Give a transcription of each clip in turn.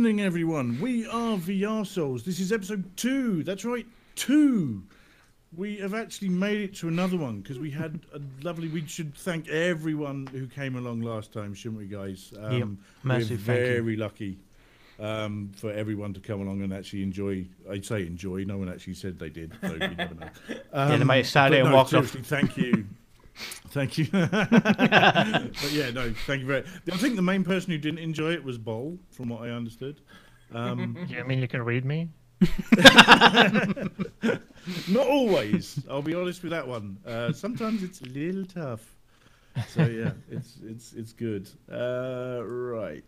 evening, everyone. We are VR Souls. This is episode two. That's right, two. We have actually made it to another one because we had a lovely. We should thank everyone who came along last time, shouldn't we, guys? Um, Yep, we're massive thank you. very lucky um, for everyone to come along and actually enjoy. I'd say enjoy. No one actually said they did, so you never know. Um, Yeah, they might have started but and no, walked off. Thank you. Thank you. but yeah, no, thank you very. I think the main person who didn't enjoy it was Boll, from what I understood. Um, You mean you can read me? not always. I'll be honest with that one. Uh, sometimes it's a little tough. So yeah, it's it's it's good. Uh, right.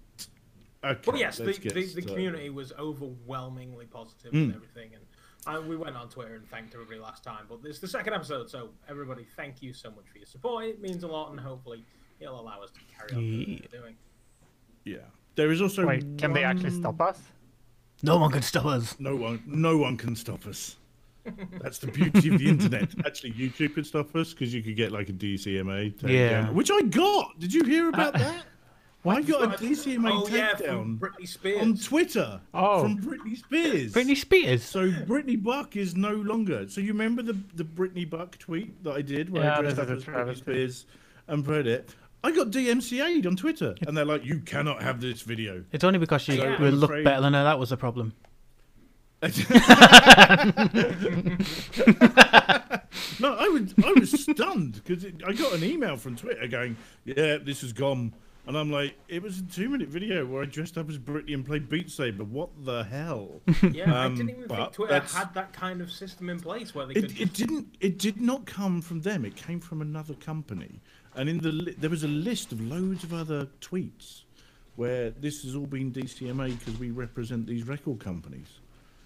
Okay. But yes, the, the, the community was overwhelmingly positive Mm. and everything, and I, we went on Twitter and thanked everybody last time. But this is the second episode, so everybody, thank you so much for your support. It means a lot, and hopefully it'll allow us to carry on doing doing. Yeah. There is also. Wait, can they actually stop us? No one can stop us. No one, no one can stop us. That's the beauty of the internet. Actually, YouTube could stop us because you could get like a DCMA takedown, Yeah. which I got. Did you hear about that? I got a But- DCMA oh yeah, takedown Britney Spears. on Twitter Oh. from Britney Spears. Britney Spears. So Britney Buck is no longer. So you remember the the Britney Buck tweet that I did where Yeah, I dressed this up is a as Britney. Spears and put it. I got DMCA'd on Twitter, and they're like, "You cannot have this video." It's only because you Yeah, will look better than her. That was the problem. No, I was I was stunned because I got an email from Twitter going, "Yeah, this has gone," and I'm like, "It was a two minute video where I dressed up as Britney and played Beat Saber. What the hell?" yeah, I Um, didn't even but think Twitter that's- had that kind of system in place where they could. It, it didn't. It did not come from them. It came from another company, and in the li- there was a list of loads of other tweets where this has all been DCMA because we represent these record companies.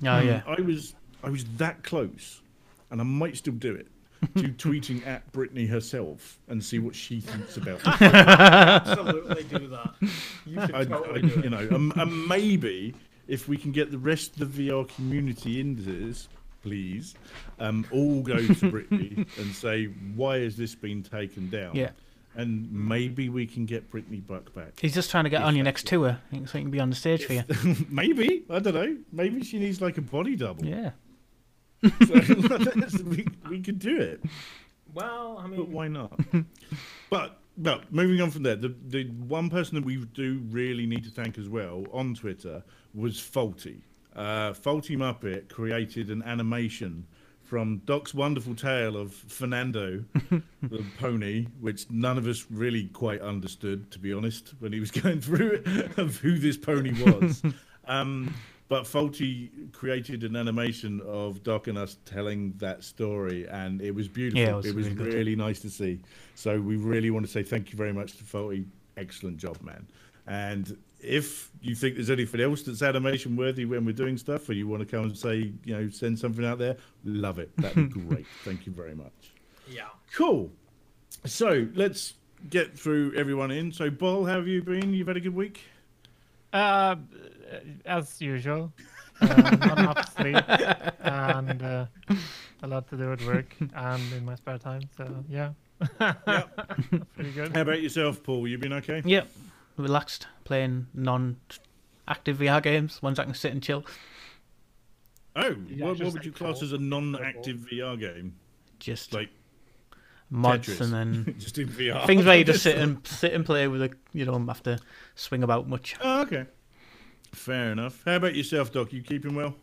Oh yeah. I was I was that close, and I might still do it. To tweeting at Britney herself and see what she thinks about it. absolutely do that. You should I, I, totally do it. you know, and, and maybe if we can get the rest of the VR community into this, please, um, all go to Britney and say, why has this been taken down? Yeah. And maybe we can get Britney Buck back. He's just trying to get on your next tour, so he can be on the stage for you. maybe I don't know. Maybe she needs like a body double. Yeah. So, we, we could do it. Well, I But mean, why not? but well, moving on from there, the the one person that we do really need to thank as well on Twitter was Faulty. Uh, Faulty Muppet created an animation from Doc's wonderful tale of Fernando, the pony, which none of us really quite understood, to be honest, when he was going through it, of who this pony was. um, but Faulty created an animation of Doc and us telling that story, and it was beautiful. Yeah, it was it was really really nice to see. So we really want to say thank you very much to Faulty. Excellent job, man. And if you think there's anything else that's animation worthy when we're doing stuff, or you want to come and say, you know, send something out there, love it. That'd be great. Thank you very much. yeah. Cool. So let's get through everyone in. So, Boll, how have you been? You've had a good week? Uh, as usual. Uh, not enough sleep and uh, a lot to do at work and in my spare time. So yeah, pretty good. How about yourself, Paul? You been okay? Yep. Relaxed, playing non-active VR games, ones I can sit and chill. Oh, Yeah, what, what would you class as a non-active VR game? Just Like mods Tetris. and then just in VR. things where you just sit and sit and play with a you know have to swing about much. Oh, okay. Fair enough. How about yourself, Doc? You keeping well?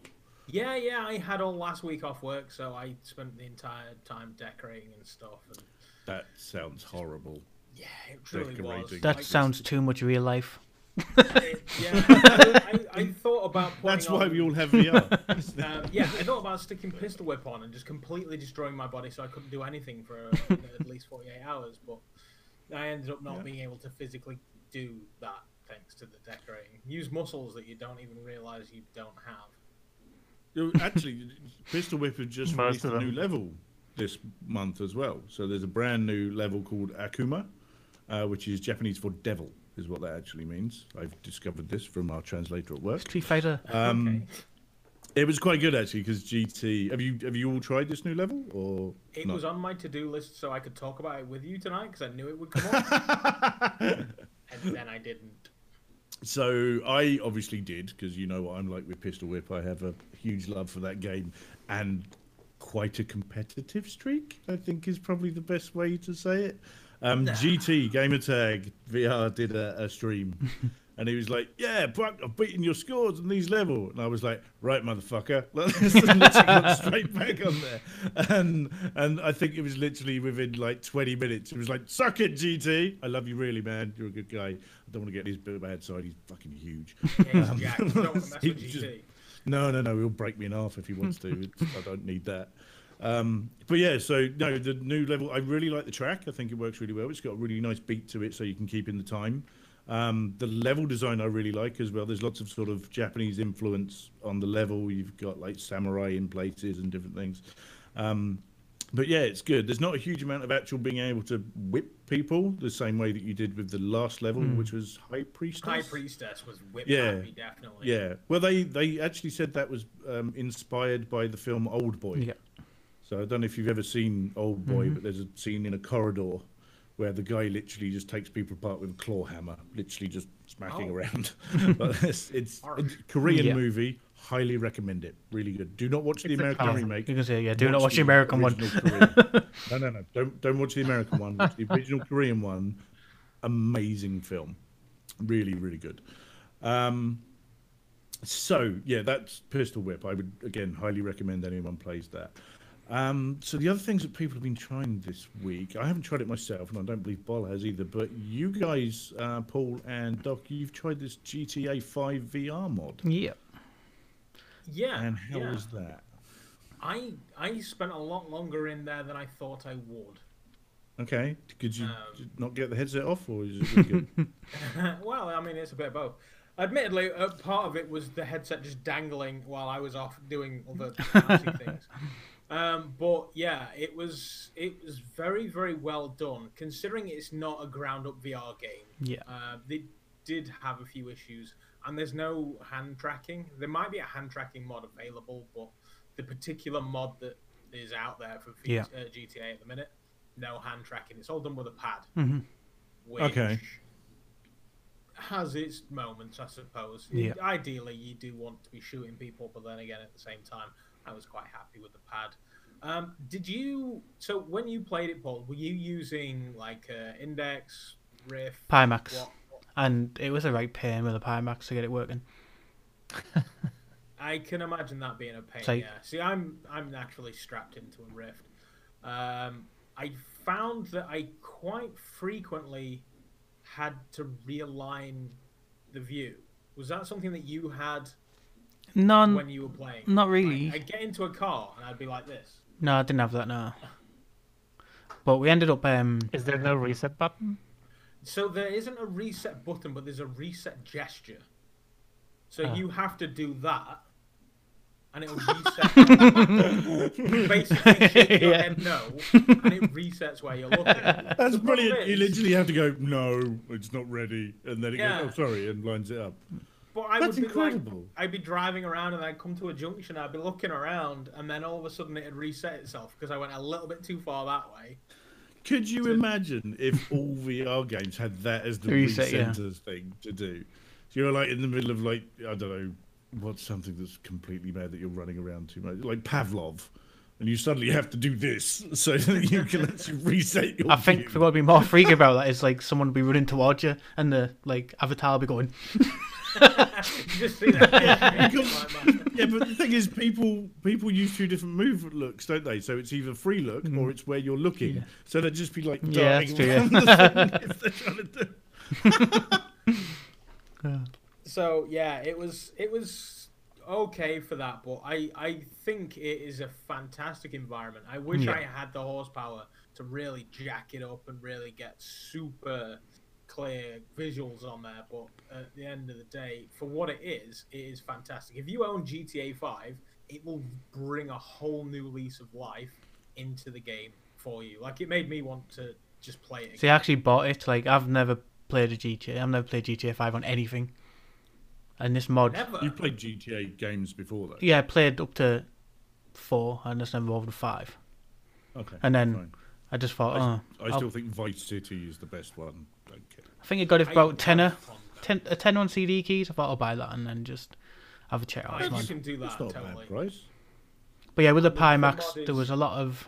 Yeah, yeah, I had all last week off work, so I spent the entire time decorating and stuff. And That sounds horrible. yeah, it really was. That Like, sounds too much real life. it- yeah, I, I, I thought about. That's why on- we all have VR. Um, yeah, I thought about sticking pistol whip on and just completely destroying my body, so I couldn't do anything for uh, at least forty-eight hours. But I ended up not Yeah. being able to physically do that thanks to the decorating. Use muscles that you don't even realize you don't have. You- Actually, Pistol Whip have just Most released a new level this month as well. So there's a brand new level called Akuma, uh, which is Japanese for devil, is what that actually means. I've discovered this from our translator at work. Street Fighter. Um, okay. It was quite good actually because GT. Have you have you all tried this new level or It not? was on my to-do list so I could talk about it with you tonight because I knew it would come up, and then I didn't. So I obviously did because you know what I'm like with Pistol Whip. I have a huge love for that game and quite a competitive streak. I think is probably the best way to say it. Um, GT Gamertag VR did a, a stream, and he was like, "Yeah, Buck, I've beaten your scores on these level," and I was like, "Right, motherfucker." straight back on there, and and I think it was literally within like 20 minutes. It was like, "Suck it, GT. I love you really, man. You're a good guy. I don't want to get his bad side. He's fucking huge." Yeah, he's jacked. You don't want to mess he just- No, no, no. He'll break me in half if he wants to. I don't need that. Um, but yeah, so no, the new level. I really like the track. I think it works really well. It's got a really nice beat to it, so you can keep in the time. Um, the level design I really like as well. There's lots of sort of Japanese influence on the level. You've got like samurai in places and different things. Um, but yeah, it's good. There's not a huge amount of actual being able to whip people the same way that you did with the last level, which was High Priestess. High Priestess was whip Yeah. happy, definitely. Yeah. Well, they they actually said that was um, inspired by the film Old Boy. Yeah. So I don't know if you've ever seen Old Boy, Mm-hmm. but there's a scene in a corridor where the guy literally just takes people apart with a claw hammer, literally just smacking Oh. around. but it's, it's a Korean Yeah. movie. Highly recommend it. Really good. Do not watch the It's a American classic. remake. You can say, yeah, do not watch the American one. no, no, no. Don't don't watch the American one. Watch the original Korean one. Amazing film. Really, really good. Um, so yeah, that's Pistol Whip. I would again highly recommend anyone plays that. Um, so the other things that people have been trying this week, I haven't tried it myself, and I don't believe Boll has either. But you guys, uh, Paul and Doc, you've tried this GTA 5 VR mod, Yeah. Yeah. and how yeah. was that? I I spent a lot longer in there than I thought I would. Okay, could you Um, not get the headset off, or is it really good? well, I mean, it's a bit of both. Admittedly, uh, part of it was the headset just dangling while I was off doing other things. Um, but yeah, it was it was very very well done considering it's not a ground up VR game. Yeah. Uh, they did have a few issues, and there's no hand tracking. There might be a hand tracking mod available, but the particular mod that is out there for V- Yeah. uh, GTA at the minute, no hand tracking. It's all done with a pad, hmm which Okay. has its moments, I suppose. Yeah. Ideally, you do want to be shooting people, but then again, at the same time, I was quite happy with the pad. Um, did you? So when you played it, Paul, were you using like uh, Index, Rift, Pimax. What, what- And it was a right pain with the Pimax to get it working. I can imagine that being a pain. So- yeah. See, I'm I'm naturally strapped into a Rift. Um, I found that I quite frequently had to realign the view. Was that something that you had None. when you were playing? not really. Like, I'd get into a car and I'd be like this. No, I didn't have that. No. But we ended up. Um. Is there no reset button? So there isn't a reset button, but there's a reset gesture. So Ah. you have to do that, and it'll reset. Basically shake your Yeah. head no, and it resets where you're looking. That's The problem brilliant. You literally have to go, no, it's not ready, and then it Yeah. goes, oh, sorry, and lines it up. But I That's would be incredible. like, I'd be driving around and I'd come to a junction, I'd be looking around, and then all of a sudden it'd reset itself because I went a little bit too far that way. Could you imagine if all VR games had that as the Reset, yeah. thing to do? So you're like in the middle of like I don't know what's something that's completely mad that you're running around too much, like Pavlov, and you suddenly have to do this so that you can actually reset your. I think view. what would be more freaky about that is like someone would be running towards you and the like avatar will be going. You just see that. yeah, but the thing is, people people use two different move looks, don't they? So it's either free look or hmm. it's where you're looking. Yeah. So they'd just be like Yeah, darting that's yeah. the thing if they're trying to do. So yeah, it was it was okay for that, but I I think it is a fantastic environment. I wish Yeah. I had the horsepower to really jack it up and really get super clear visuals on there. But at the end of the day, for what it is, it is fantastic. If you own GTA Five, it will bring a whole new lease of life into the game for you. Like it made me want to just play it. See, I actually bought it. Like I've never played a GTA. I've never played GTA Five on anything. And this mod, Never. You played GTA games before though. yeah, I played up to four and just never over to five. Okay. And then fine. I just thought, I, oh, I I'll- still think Vice City is the best one. Don't care. I think it got it for about tenner. 10, a 10 on CD keys. I thought I'll buy that and then just have a check out. Oh, it's you can do That's that not a totally. bad price. But yeah, with the The- the Pimax, mod there is was a lot of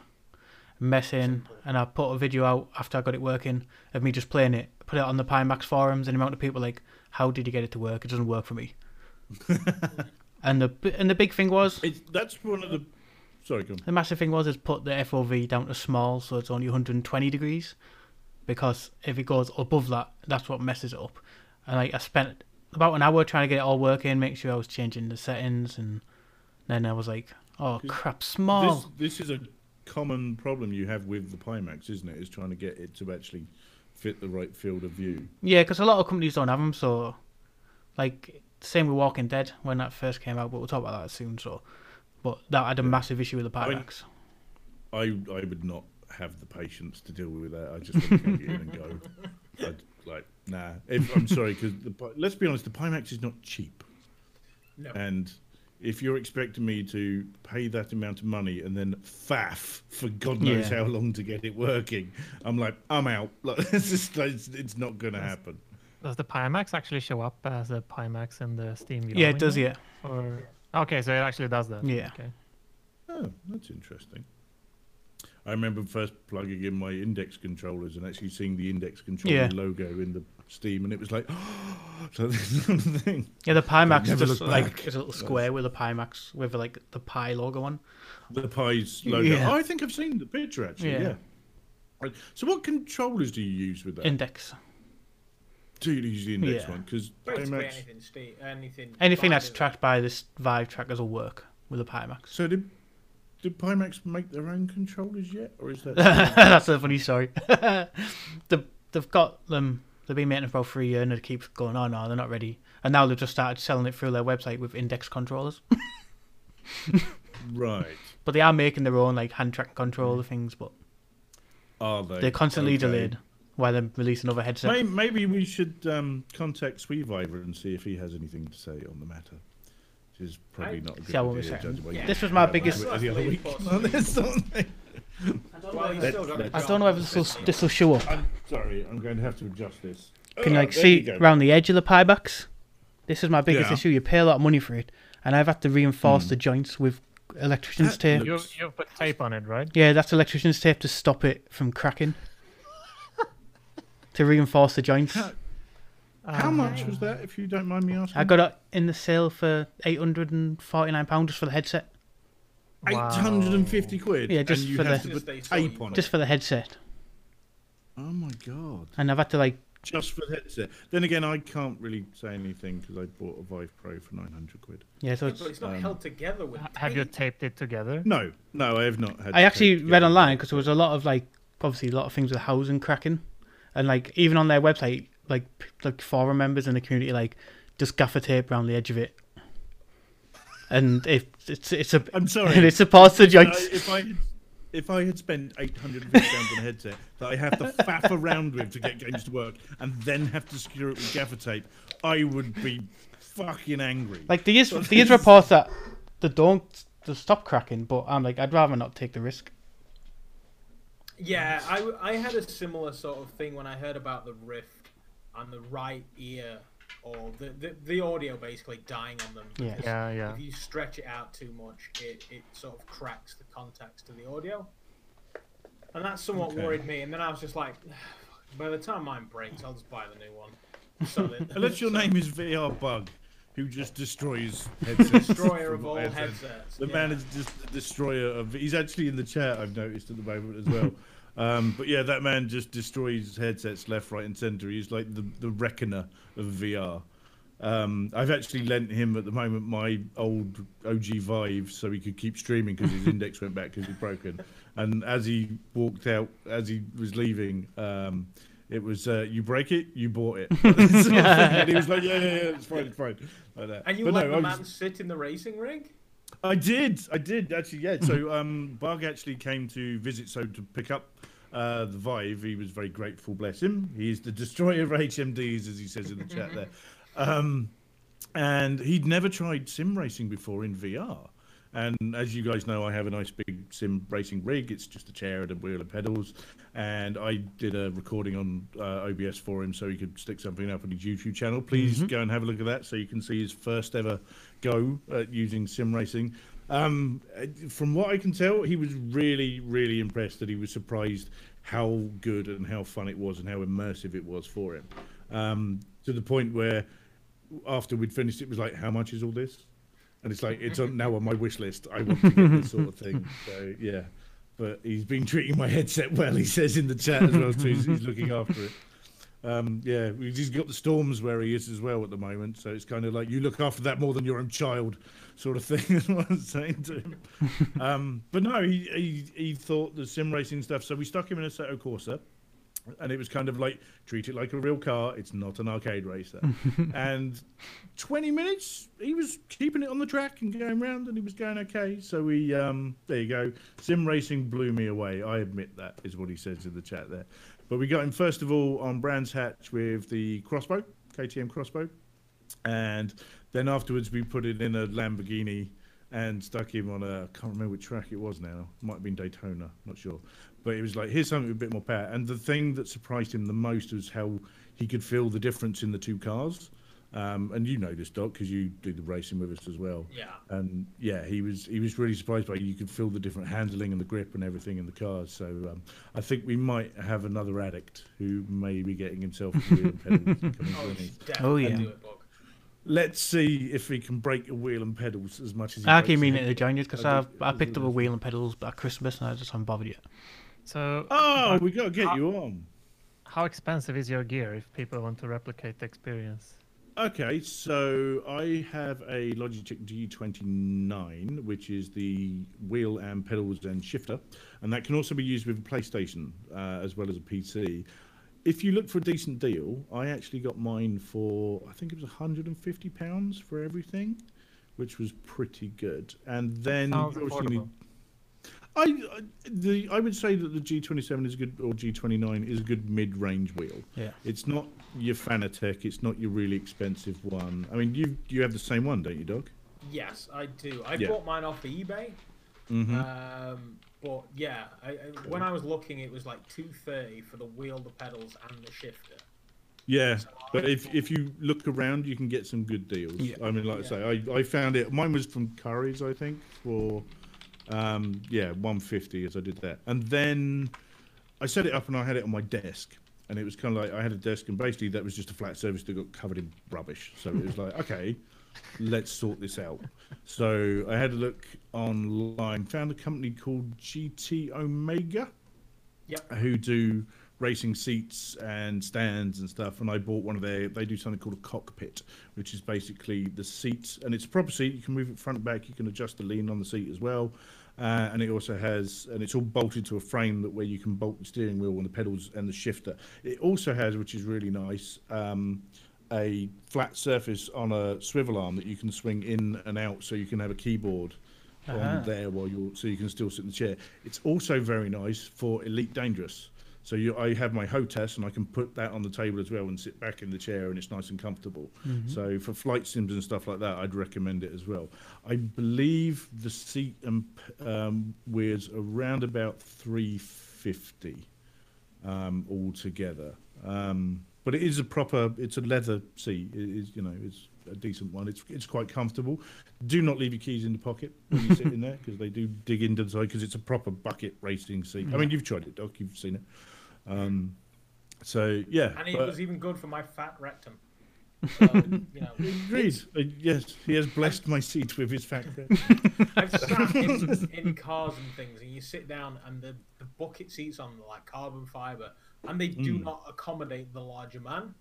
messing, and I put a video out after I got it working of me just playing it. Put it on the Pimax forums, and the amount of people like, "How did you get it to work? It doesn't work for me." and the and the big thing was It's, that's one of the. Sorry, go on. the massive thing was is put the FOV down to small, so it's only 120 degrees, because if it goes above that, that's what messes it up. And like I spent about an hour trying to get it all working, make sure I was changing the settings, and then I was like, "Oh crap, small." This, this is a common problem you have with the Pimax, isn't it? Is trying to get it to actually fit the right field of view. Yeah, because a lot of companies don't have them. So, like, same with Walking Dead when that first came out, but we'll talk about that soon. So, but that had a massive issue with the I mean- Pimax. I I would not have the patience to deal with that. I just want to get in and go. I'd, like, nah. If, I'm sorry, because let's be honest, the Pimax is not cheap, No. and if you're expecting me to pay that amount of money and then faff for God knows Yeah. how long to get it working, I'm like, I'm out. Like, it's just it's, it's not going to happen. Does the Pimax actually show up as a Pimax in the Steam? VR Yeah, it does. Yeah, Or okay, so it actually does that. Yeah. Okay. Oh, that's interesting. I remember first plugging in my index controllers and actually seeing the index controller Yeah. logo in the Steam, and it was like, so this the thing. yeah. The Pimax is never just like it's a little square with a Pimax with like the Pi logo on. The Pi's logo. Yeah. Oh, I think I've seen the picture actually. Yeah. Yeah. So, what controllers do you use with that? Index. Do you use the index Yeah. one? Because Basically anything, Steve, anything. Anything that's tracked by this Vive trackers will work with a Pimax. So did did Pimax make their own controllers yet, or is that? That's a funny story. they've, they've got them. They've been making it for about three years, and it keeps going on. Oh, they're not ready, and now they've just started selling it through their website with index controllers. right? But they are making their own like hand track controller hmm. things, but Are they? they're constantly Okay. delayed while they release another headset. Maybe, maybe we should um, contact Sweviver and see if he has anything to say on the matter. Which is probably I- not a good See, I won't idea. judging by Yeah. This was my biggest- about it the other week. leave on this sort of thing. Well, he's Let- still got I don't know if this will this will show up. I'm sorry, I'm going to have to adjust this. Can you like there see you around the edge of the pie box? This is my biggest Yeah. issue. You pay a lot of money for it, and I've had to reinforce Hmm. the joints with electrician's That tape. look- You've, you put tape on it, right? Yeah, that's electrician's tape to stop it from cracking. To reinforce the joints. How, how Um, much was that, if you don't mind me asking? I got it in the sale for eight hundred and forty nine pounds just for the headset. eight hundred and fifty quid. Yeah, just for the- Just tape saw you on Just it. for the headset. Oh my god! And I've had to like Just for the headset. Then again, I can't really say anything because I bought a Vive Pro for nine hundred quid. yeah, so it's but it's not um, held together with H- Have you taped it together? No, no, I have not had. I actually read together. online because there was a lot of like obviously a lot of things with housing cracking, and like even on their website, like like forum members in the community like just gaffer tape around the edge of it, and if it's it's a I'm sorry. and it supports the Uh, if I if I had spent eight hundred and fifty pounds on a headset that I have to faff around with to get games to work, and then have to secure it with gaffer tape, I would be fucking angry. Like there is there is reports that they don't they stop cracking, but I'm like I'd rather not take the risk. Yeah, I, I had a similar sort of thing when I heard about the Rift and the right ear, or the, the, the audio basically dying on them. Yeah. Yeah, yeah. If you stretch it out too much, it, it sort of cracks the contacts to the audio. And that somewhat Okay. worried me. And then I was just like, by the time mine breaks, I'll just buy the new one. So that, Unless your name is VR Bug, who just destroys headsets. destroyer of all headsets. headsets. The yeah. man is just the destroyer of. He's actually in the chat. I've noticed at the moment as well. um, but yeah, that man just destroys headsets left, right, and centre. He's like the the reckoner of VR. Um, I've actually lent him at the moment my old OG Vive so he could keep streaming because his index went back because it's broken. And as he walked out, as he was leaving, um, it was uh, you break it, you bought it. Sort of thing. and he was like, yeah, yeah, yeah, it's fine, it's fine. Like that. And you But let no, the I man was- sit in the racing rig? I did, I did actually. Yeah. So um, Bug actually came to visit, so to pick up uh, the Vive. He was very grateful, bless him. He's the destroyer of HMDs, as he says in the chat there. Um, and he'd never tried sim racing before in VR. And as you guys know, I have a nice big sim racing rig. It's just a chair and a wheel and pedals. And I did a recording on uh, OBS for him so he could stick something up on his YouTube channel. Please go and have a look at that so you can see his first ever go at using sim racing. Um, from what I can tell, he was really, really impressed that he was surprised how good and how fun it was and how immersive it was for him. Um, to the point where after we'd finished, it was like, "How much is all this?" And it's like it's on, now on my wish list. I want to get this sort of thing. So yeah, but he's been treating my headset well. He says in the chat as well too. He's, he's looking after it. Um, yeah, he's got the storms where he is as well at the moment. So it's kind of like you look after that more than your own child, sort of thing. Is what I'm saying to him. um, but no, he, he he thought the sim racing stuff. So we stuck him in Assetto Corsa, and it was kind of like treat it like a real car. It's not an arcade racer. and 20 minutes, he was keeping it on the track and going round, and he was going okay. So we, um, there you go. Sim racing blew me away. I admit that is what he says in the chat there. But we got him first of all on Brands Hatch with the crossbow, KTM crossbow, and then afterwards we put it in a Lamborghini and stuck him on a I can't remember which track it was now. Might have been Daytona, not sure. But it was like here's something with a bit more power. And the thing that surprised him the most was how he could feel the difference in the two cars. Um, and you know this, Doc, because you do the racing with us as well. Yeah. And yeah, he was he was really surprised by it. you could feel the different handling and the grip and everything in the cars. So um, I think we might have another addict who may be getting himself a wheel and pedals and coming Oh, join you us. should definitely yeah. it, Let's see if he can break a wheel and pedals as much as he I breaks keep a meaning head. to join you because I I, do- I I picked up a wheel and pedals at Christmas and I just haven't bothered yet. So, Oh, we got to get you on. how expensive is your gear if people want to replicate the experience? Okay, so I have a Logitech G29, which is the wheel and pedals and shifter, and that can also be used with a PlayStation uh, as well as a PC. If you look for a decent deal, I actually got mine for I think it was 150 pounds for everything, which was pretty good. And then Sounds you obviously need affordable. I I- the I would say that the G27 is a good or G29 is a good mid-range wheel. Yeah. It's not your Fanatec. It's not your really expensive one. I mean, you you have the same one, don't you, Doc? Yes, I do. I Yeah. bought mine off eBay. Mm-hmm. Um, but yeah, I, I, when I was looking, it was like two thirty for the wheel, the pedals, and the shifter. yeah, but if if you look around, you can get some good deals. Yeah. I mean, like I say, I, I found it. Mine was from Curry's, I think, for um yeah 150 as I did that, and then I set it up and I had it on my desk. And it was kind of like I had a desk, and basically that was just a flat surface that got covered in rubbish. So it was like, okay, let's sort this out. So I had a look online, found a company called GT Omega, Yep. who do racing seats and stands and stuff. And I bought one of their. They do something called a cockpit, which is basically the seat, and it's a proper seat. You can move it front and back. You can adjust the lean on the seat as well. Uh, and it also has, and it's all bolted to a frame that where you can bolt the steering wheel and the pedals and the shifter. It also has, which is really nice, um, a flat surface on a swivel arm that you can swing in and out, so you can have a keyboard Ah. on there while you're, so you can still sit in the chair. It's also very nice for Elite Dangerous. So you, I have my HOTAS and I can put that on the table as well and sit back in the chair and it's nice and comfortable. So for flight sims and stuff like that, I'd recommend it as well. I believe the seat um, wears around about 350 um, altogether. Um, but it is a proper, it's a leather seat. It is, you know, it's a decent one. It's it's quite comfortable. Do not leave your keys in the pocket when you sit in there because they do dig into the side because it's a proper bucket racing seat. I mean, you've tried it, Doc. You've seen it. Um, so yeah, And it but- was even good for my fat rectum. So, you know, agreed. Uh, yes, he has blessed my seat with his fat breath. I've sat in, in cars and things, and you sit down, and the, the bucket seats on like carbon fiber, and they do not accommodate the larger man.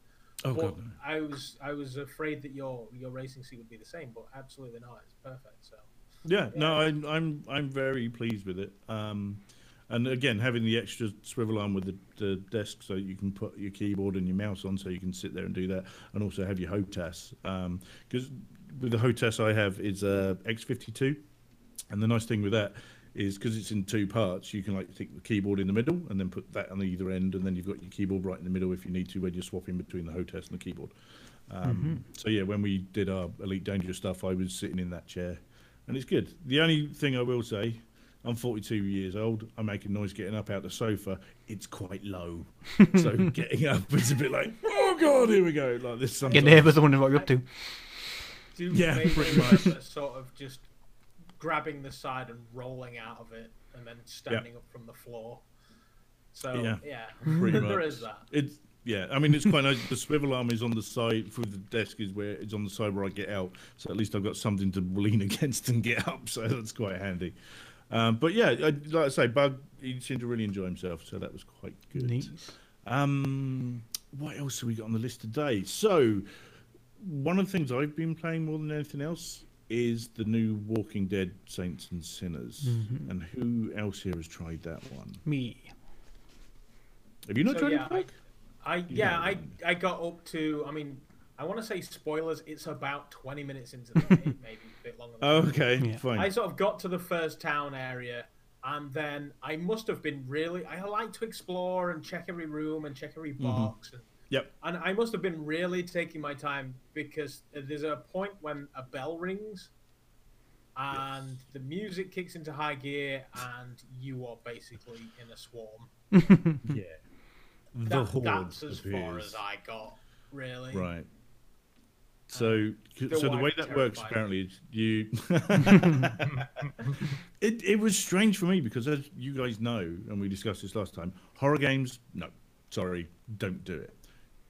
Oh but god. I was I was afraid that your your racing seat would be the same, but absolutely not. It's perfect. So Yeah, no, I, I'm I'm very pleased with it. Um, and again, having the extra swivel arm with the, the desk, so you can put your keyboard and your mouse on, so you can sit there and do that, and also have your HOTAS. Because with the HOTAS I have is a X52, and the nice thing with that is because it's in two parts, you can like take the keyboard in the middle and then put that on the either end, and then you've got your keyboard right in the middle if you need to when you're swapping between the HOTAS and the keyboard. Um, So yeah, when we did our Elite Dangerous stuff, I was sitting in that chair and it's good. The only thing I will say, I'm 42 years old. I make a noise getting up out the sofa. It's quite low, so getting up is a bit like, oh god, here we go, like this. Your Sometimes. neighbours are wondering what you're up to. Do Yeah, pretty much. sort of just grabbing the side and rolling out of it, and then standing up from the floor. So Yeah, yeah, Pretty much. is that. It's yeah. I mean, it's quite nice. The swivel arm is on the side through the desk is where it's on the side where I get out. So at least I've got something to lean against and get up. So that's quite handy. Um, but yeah, I, like I say, Bug he seemed to really enjoy himself, so that was quite good. Neat. Um, what else have we got on the list today? So, one of the things I've been playing more than anything else is the new Walking Dead Saints and Sinners. Mm-hmm. And who else here has tried that one? Me. Have you not So, tried yeah, it? Mike? I yeah, I. I got up to. I mean, I want to say spoilers. It's about twenty minutes into the game, maybe a bit longer. Than Oh, okay, Yeah. fine. I sort of got to the first town area, and then I must have been really. I like to explore and check every room and check every mm-hmm. box. And, Yep. and I must have been really taking my time because there's a point when a bell rings, and the music kicks into high gear, and you are basically in a swarm. Yeah. The That, horde that's as far as I got, really. Right. So, so the way that works apparently is you. it it was strange for me because as you guys know, and we discussed this last time, horror games, no, sorry, don't do it.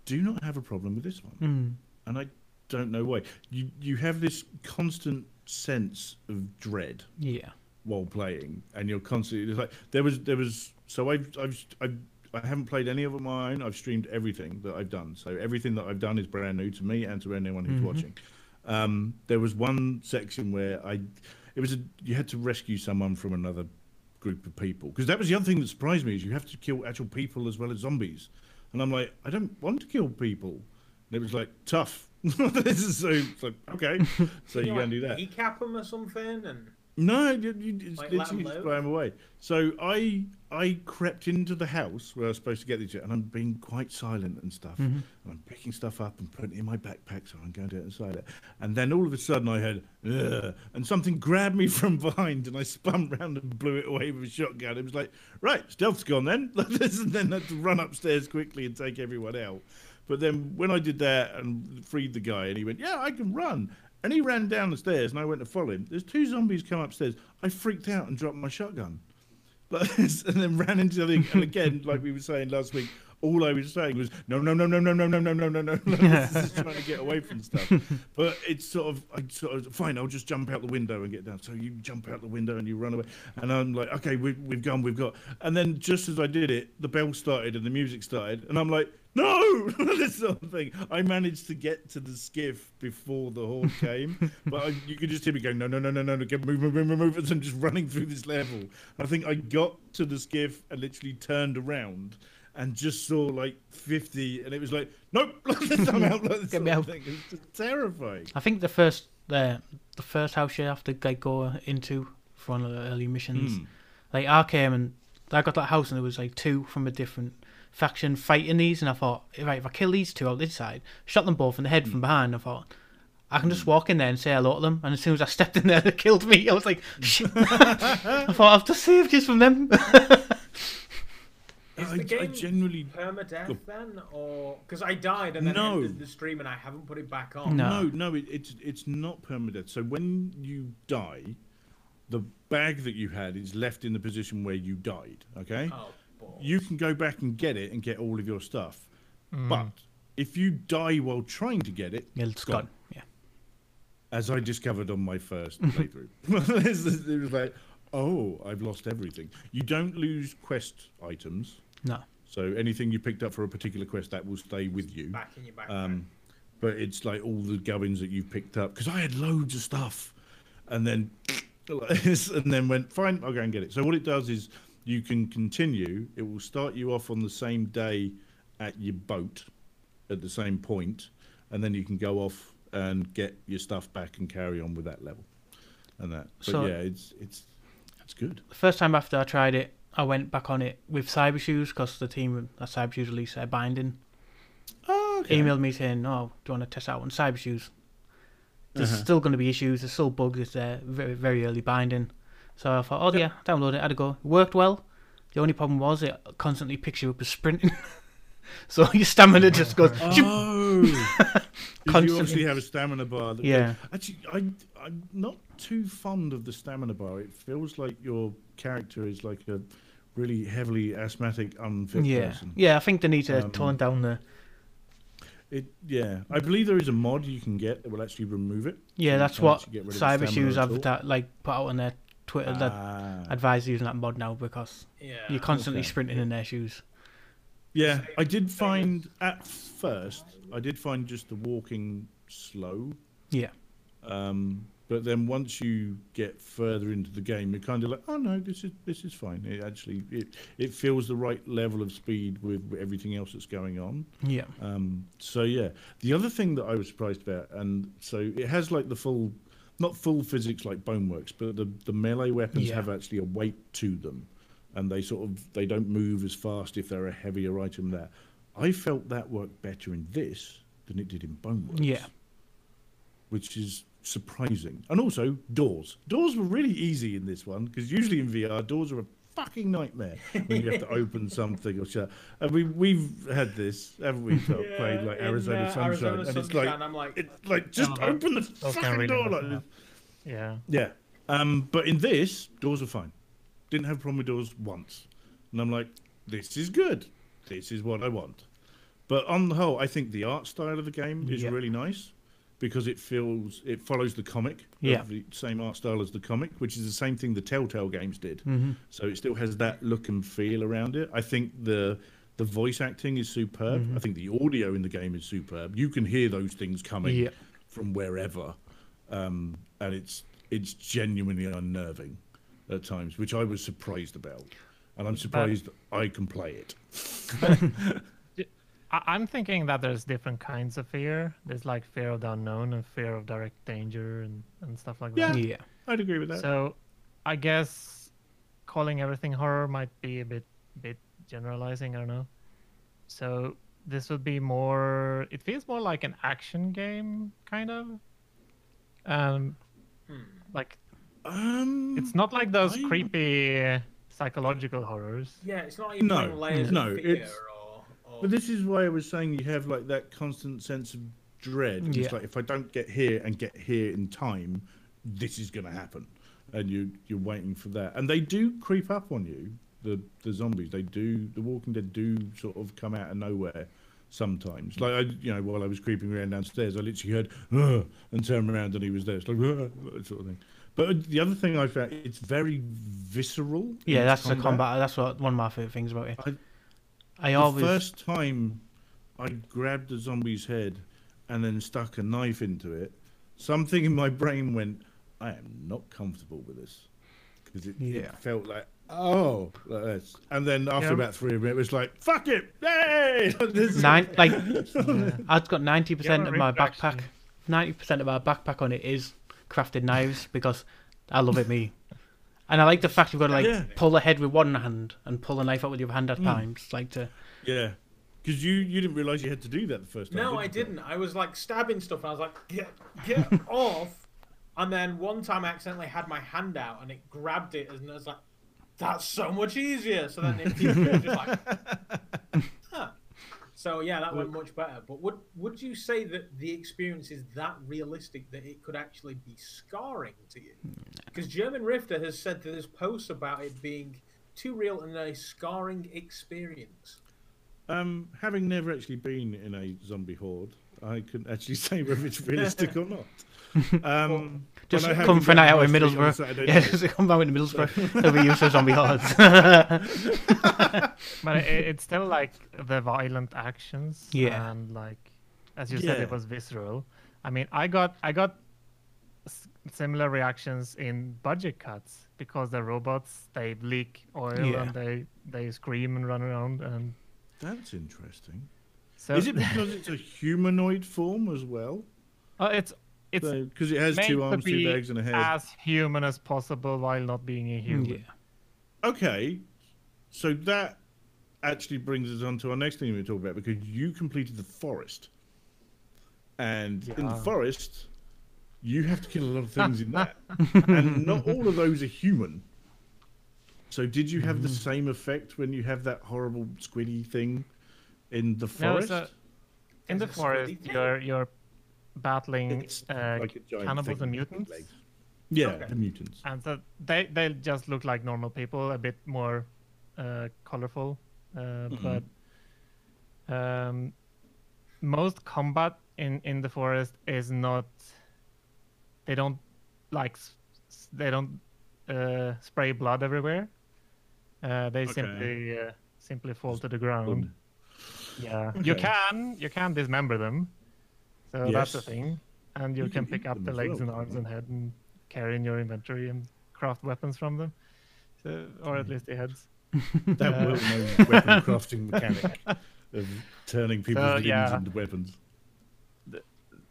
Do not have a problem with this one, Mm. and I don't know why. You you have this constant sense of dread Yeah. while playing, and you're constantly it's like there was there was so I've I've I've I haven't played any of it my own. I've streamed everything that I've done, so everything that I've done is brand new to me and to anyone who's watching. Um, there was one section where I, it was a you had to rescue someone from another group of people because that was the other thing that surprised me is you have to kill actual people as well as zombies, and I'm like I don't want to kill people, and it was like tough. this is so it's like okay, so Can you you, can do that. Kneecap them or something, and No, you, you, it's Like, let literally 'em just live? blow 'em away. So I I crept into the house where I was supposed to get these, and I'm being quite silent and stuff. Mm-hmm. And I'm picking stuff up and putting it in my backpack, so I'm going to inside it. And then all of a sudden I heard, Ugh, and something grabbed me from behind, and I spun round and blew it away with a shotgun. It was like, right, stealth's gone then. Like this, and then I had to run upstairs quickly and take everyone out. But then when I did that and freed the guy, and he went, "Yeah, I can run," and he ran down the stairs, and I went to follow him. There's two zombies come upstairs. I freaked out and dropped my shotgun, this, and then ran into the thing. And again, like we were saying last week, all I was saying was, "No, no, no, no, no, no, no, no, no, no, no." Just trying to get away from stuff. But it's sort of, I sort of, fine. I'll just jump out the window and get down. So you jump out the window and you run away, and I'm like, okay, we, we've gone, we've got. And then just as I did it, the bell started and the music started, and I'm like, no, this sort of thing. I managed to get to the skiff before the horde came, but I, you could just hear me going, no, no, no, no, no, no, get move, move, move, move, I'm just running through this level. I think I got to the skiff and literally turned around. And just saw like fifty, and it was like, nope, I'm out. Like, this Get me out. thing. It just terrifying. I think the first the the first house you have to like go into for one of the early missions. Mm. Like I came and I got that house and there was like two from a different faction fighting these, and I thought, right, if I kill these two on this side, shot them both in the head from hmm. behind, I thought. I can just hmm. walk in there and say hello to them, and as soon as I stepped in there, they killed me. I was like, shit. I thought I've just saved you from them. Is I, the I game genuinely permadeath Go- then, or because I died and then No. ended the stream and I haven't put it back on? No. No, no, it, it's it's not permadeath. So when you die, the bag that you had is left in the position where you died. Okay, Oh, balls. You can go back and get it and get all of your stuff. Mm. But if you die while trying to get it, It's Gone. gone. Yeah. as I discovered on my first playthrough, it was like, oh, I've lost everything. You don't lose quest items. No. So anything you picked up for a particular quest that will stay with you. back in your backpack. Um, but it's like all the gubbins that you've picked up because I had loads of stuff, and then and then went fine. I'll go and get it. So what it does is you can continue. It will start you off on the same day at your boat at the same point, and then you can go off and get your stuff back and carry on with that level, and that. But So- yeah, it's it's it's good. The first time after I tried it, I went back on it with Cyber Shoes because the team at Cyber Shoes released their binding. Oh, Emailed me saying, "Oh, do you want to test out on Cyber Shoes?" there's Uh-huh. still going to be issues. There's still bugs. It's there, very very early binding. So I thought, oh yeah, download it. Had a go. It worked well. The only problem was it constantly picks you up as sprinting. so your stamina just goes. shoop. Oh, 'Cause you Constantly. obviously have a stamina bar. That Yeah. Actually, I I'm not too fond of the stamina bar. It feels like your character is like a really heavily asthmatic, unfit Yeah, person. yeah. I think they need to Um, tone down the. It yeah. I believe there is a mod you can get that will actually remove it. Yeah, you that's what actually get rid of the Cyber Shoes at have that, like put out on their Twitter that Ah. advise using that mod now because Yeah. you're constantly okay. sprinting in their shoes. Yeah, I did find at first I did find just the walking slow. Yeah, Um, but then once you get further into the game, you're kind of like, oh no, this is this is fine. It actually it it feels the right level of speed with everything else that's going on. yeah, Um, so yeah, the other thing that I was surprised about, and so it has like the full, not full physics like Boneworks, but the the melee weapons Yeah. have actually a weight to them, and they sort of they don't move as fast if they're a heavier item. There, I felt that worked better in this than it did in Boneworks. yeah. which is surprising. And also doors. Doors were really easy in this one because usually in VR doors are a fucking nightmare when you have to open something or shut. And we we've had this, haven't we? Sort of played like in, Arizona uh, Sunshine, Arizona and it's Sunshine, like I'm like, it's like just Oh, open the fucking really door like this. Yeah. Yeah. Um, but in this, doors are fine. Didn't have a problem with doors once. And I'm like, this is good. This is what I want. But on the whole, I think the art style of the game is Yeah. really nice because it feels it follows the comic. Yeah. The same art style as the comic, which is the same thing the Telltale games did. hmm So it still has that look and feel around it. I think the the voice acting is superb. Mm-hmm. I think the audio in the game is superb. You can hear those things coming Yeah. from wherever, um, and it's it's genuinely unnerving at times, which I was surprised about, and I'm surprised I can play it. I- I'm thinking that there's different kinds of fear. There's like fear of the unknown and fear of direct danger and, and stuff like that. Yeah, yeah, I'd agree with that. So I guess calling everything horror might be a bit bit generalizing, I don't know. So this would be more it feels more like an action game kind of. Um hmm. like um, it's not like those I- creepy uh, psychological horrors. yeah, it's not even No, layers no, of fear it's- or, or Oh. But this is why I was saying you have like that constant sense of dread. Yeah. It's like if I don't get here and get here in time, this is going to happen, and you you're waiting for that. And they do creep up on you. The the zombies they do. The Walking Dead do sort of come out of nowhere sometimes. Like I, you know, while I was creeping around downstairs, I literally heard "Ugh," and turned around and he was there. It's like "Ugh," that sort of thing. But uh, the other thing I found, it's very visceral. yeah. its That's the combat. That's what one of my favorite things about it. I- I the always first time I grabbed a zombie's head and then stuck a knife into it, something in my brain went, I am not comfortable with this. Because it, Yeah. it felt like, oh, like this. And then after Yeah. about three of it, it was like, fuck it, hey! Nine like Yeah. I've got ninety percent of my backpack. Ninety percent of my backpack on it is crafted knives because I love it me. And I like the fact you've got to like Yeah. pull the head with one hand and pull the knife out with your hand at Mm. times, like to Yeah. Because you, you didn't realise you had to do that the first time. No, did I didn't. I was like stabbing stuff, and I was like, "Get, get off!" And then one time, I accidentally had my hand out, and it grabbed it, and I was like, "That's so much easier." So then it was just like, huh. So yeah, that went much better. But would would you say that the experience is that realistic that it could actually be scarring to you? Because German Rifter has said that there's posts about it being too real and a scarring experience. Um, having never actually been in a zombie horde, I couldn't actually say whether it's realistic or not. Um, just when I had come to for a go night out in past it on Middlesbrough. Saturday Yeah, night. just come back in Middlesbrough. They'll be used to zombie hordes. But it, it's still like the violent actions. Yeah. And like, as you said, it was visceral. I mean, I got I got s- similar reactions in budget cuts because the robots they leak oil Yeah. and they they scream and run around and That's interesting. so Is it because it's a humanoid form as well? uh, it's it's Because it has two arms, two legs, and a head. as human as possible while not being a human. yeah. Okay, so that actually brings us on to our next thing we talk about because you completed the forest, and in the forest, you have to kill a lot of things in that, and not all of those are human. So, did you have the Mm. same effect when you have that horrible squiddy thing in the No, forest? so in the forest, squiddy thing. you're you're battling uh, like cannibals and mutants. legs. Yeah, Okay. the mutants. and so they they just look like normal people, a bit more uh, colorful, uh, Mhm. but um, most combat in in the forest is not. They don't like s- s- they don't uh, spray blood everywhere. Uh, they Okay. simply uh, simply fall to the ground. Good. Yeah, you can you can dismember them, so that's the thing, and you, You can, can pick up the legs well, and arms can't and head and carry in your inventory and craft weapons from them, so, or Hmm. at least the heads. That Uh, well-known weapon crafting mechanic of turning people's So, limbs yeah. into weapons.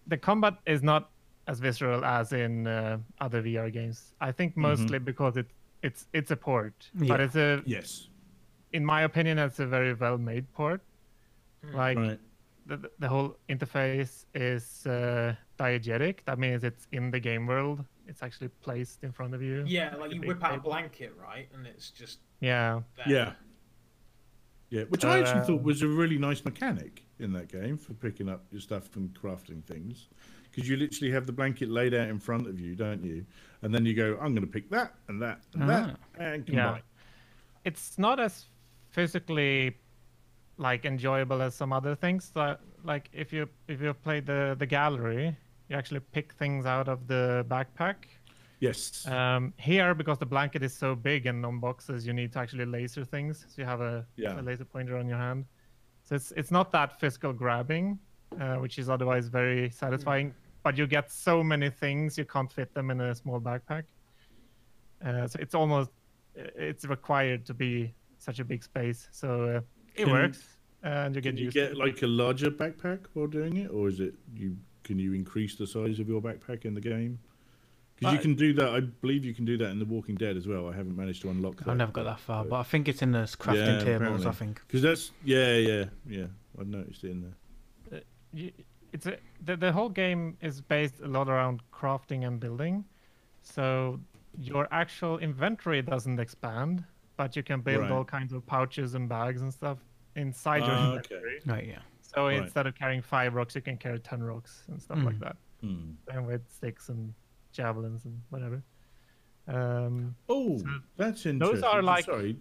The combat is not as visceral as in uh, other VR games. I think Mm-hmm. mostly because it it's it's a port, but it's a Yes. in my opinion it's a very well made port. Like Right. The, the- the whole interface is uh, diegetic. That means it's in the game world. It's actually placed in front of you. Yeah, like a you whip out a blanket, right, and it's just Yeah. there. Yeah. Yeah, which I actually thought Um, was a really nice mechanic in that game for picking up your stuff and crafting things. Because you literally have the blanket laid out in front of you, don't you? And then you go, I'm going to pick that and that and that and Yeah. combine. It's not as physically like enjoyable as some other things. That like if you if you play the the gallery, you actually pick things out of the backpack. Yes. Um, here, because the blanket is so big and on boxes, you need to actually laser things. So you have a, Yeah. a laser pointer on your hand. So it's it's not that physical grabbing, uh, which is otherwise very satisfying. But you get so many things you can't fit them in a small backpack. Uh, so it's almost it's required to be such a big space. So uh, it Can- works, and you get Can you used to get it. like a larger backpack while doing it, or is it you? Can you increase the size of your backpack in the game? Because you Uh, can do that. I believe you can do that in The Walking Dead as well. I haven't managed to unlock that. I've never got that far, so- but I think it's in the crafting Yeah, tables. apparently. I think. Because that's yeah, yeah, yeah. I've noticed it in there. it's a, the, the whole game is based a lot around crafting and building so your actual inventory doesn't expand but you can build Right. all kinds of pouches and bags and stuff inside your Ah, okay. Right. Yeah. so Right. instead of carrying five rocks you can carry 10 rocks and stuff like Mm. that Hmm. and with sticks and javelins and whatever um Oh, So that's interesting. Those are like- sorry,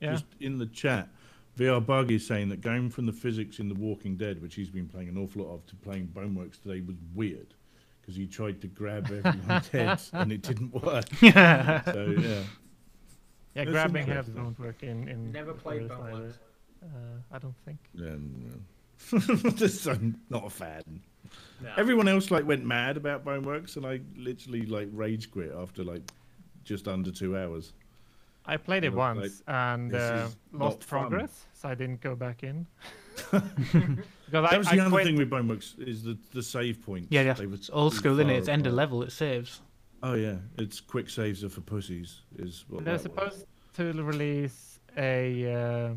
yeah just in the chat. VR Bug is saying that going from the physics in The Walking Dead, which he's been playing an awful lot of, to playing Boneworks today was weird because he tried to grab everyone's heads and it didn't work. Yeah. So yeah, yeah That's grabbing heads interesting. don't work in in Never played Forest either. Uh, i don't think yeah. no. Just, I'm not a fan. No. Everyone else like went mad about Boneworks, and I literally like rage quit after like just under two hours. I played it Yeah, like, once and uh, lost not fun. progress, so I didn't go back in. because That I, was I the other quit- thing with Boneworks is the the save points. Yeah, yeah. They were It's old too school, isn't it? It's end of level. It saves. Oh yeah, it's quick saves are for pussies. Is what They're that was. supposed to release a uh,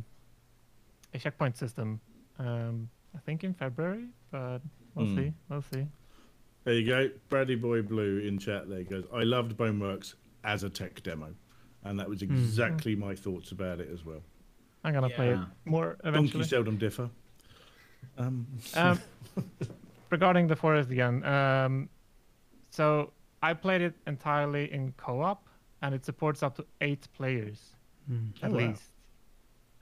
a checkpoint system. Um, I think in February, but we'll Hmm. see. We'll see. There you go, Brady Boy Blue in chat. There goes. I loved Boneworks as a tech demo, and that was exactly my thoughts about it as well. I'm gonna play it Yeah. more Donkey eventually. seldom differ. Um, Um, regarding the forest again, um, so I played it entirely in co-op, and it supports up to eight players Mm. at Oh, wow. least.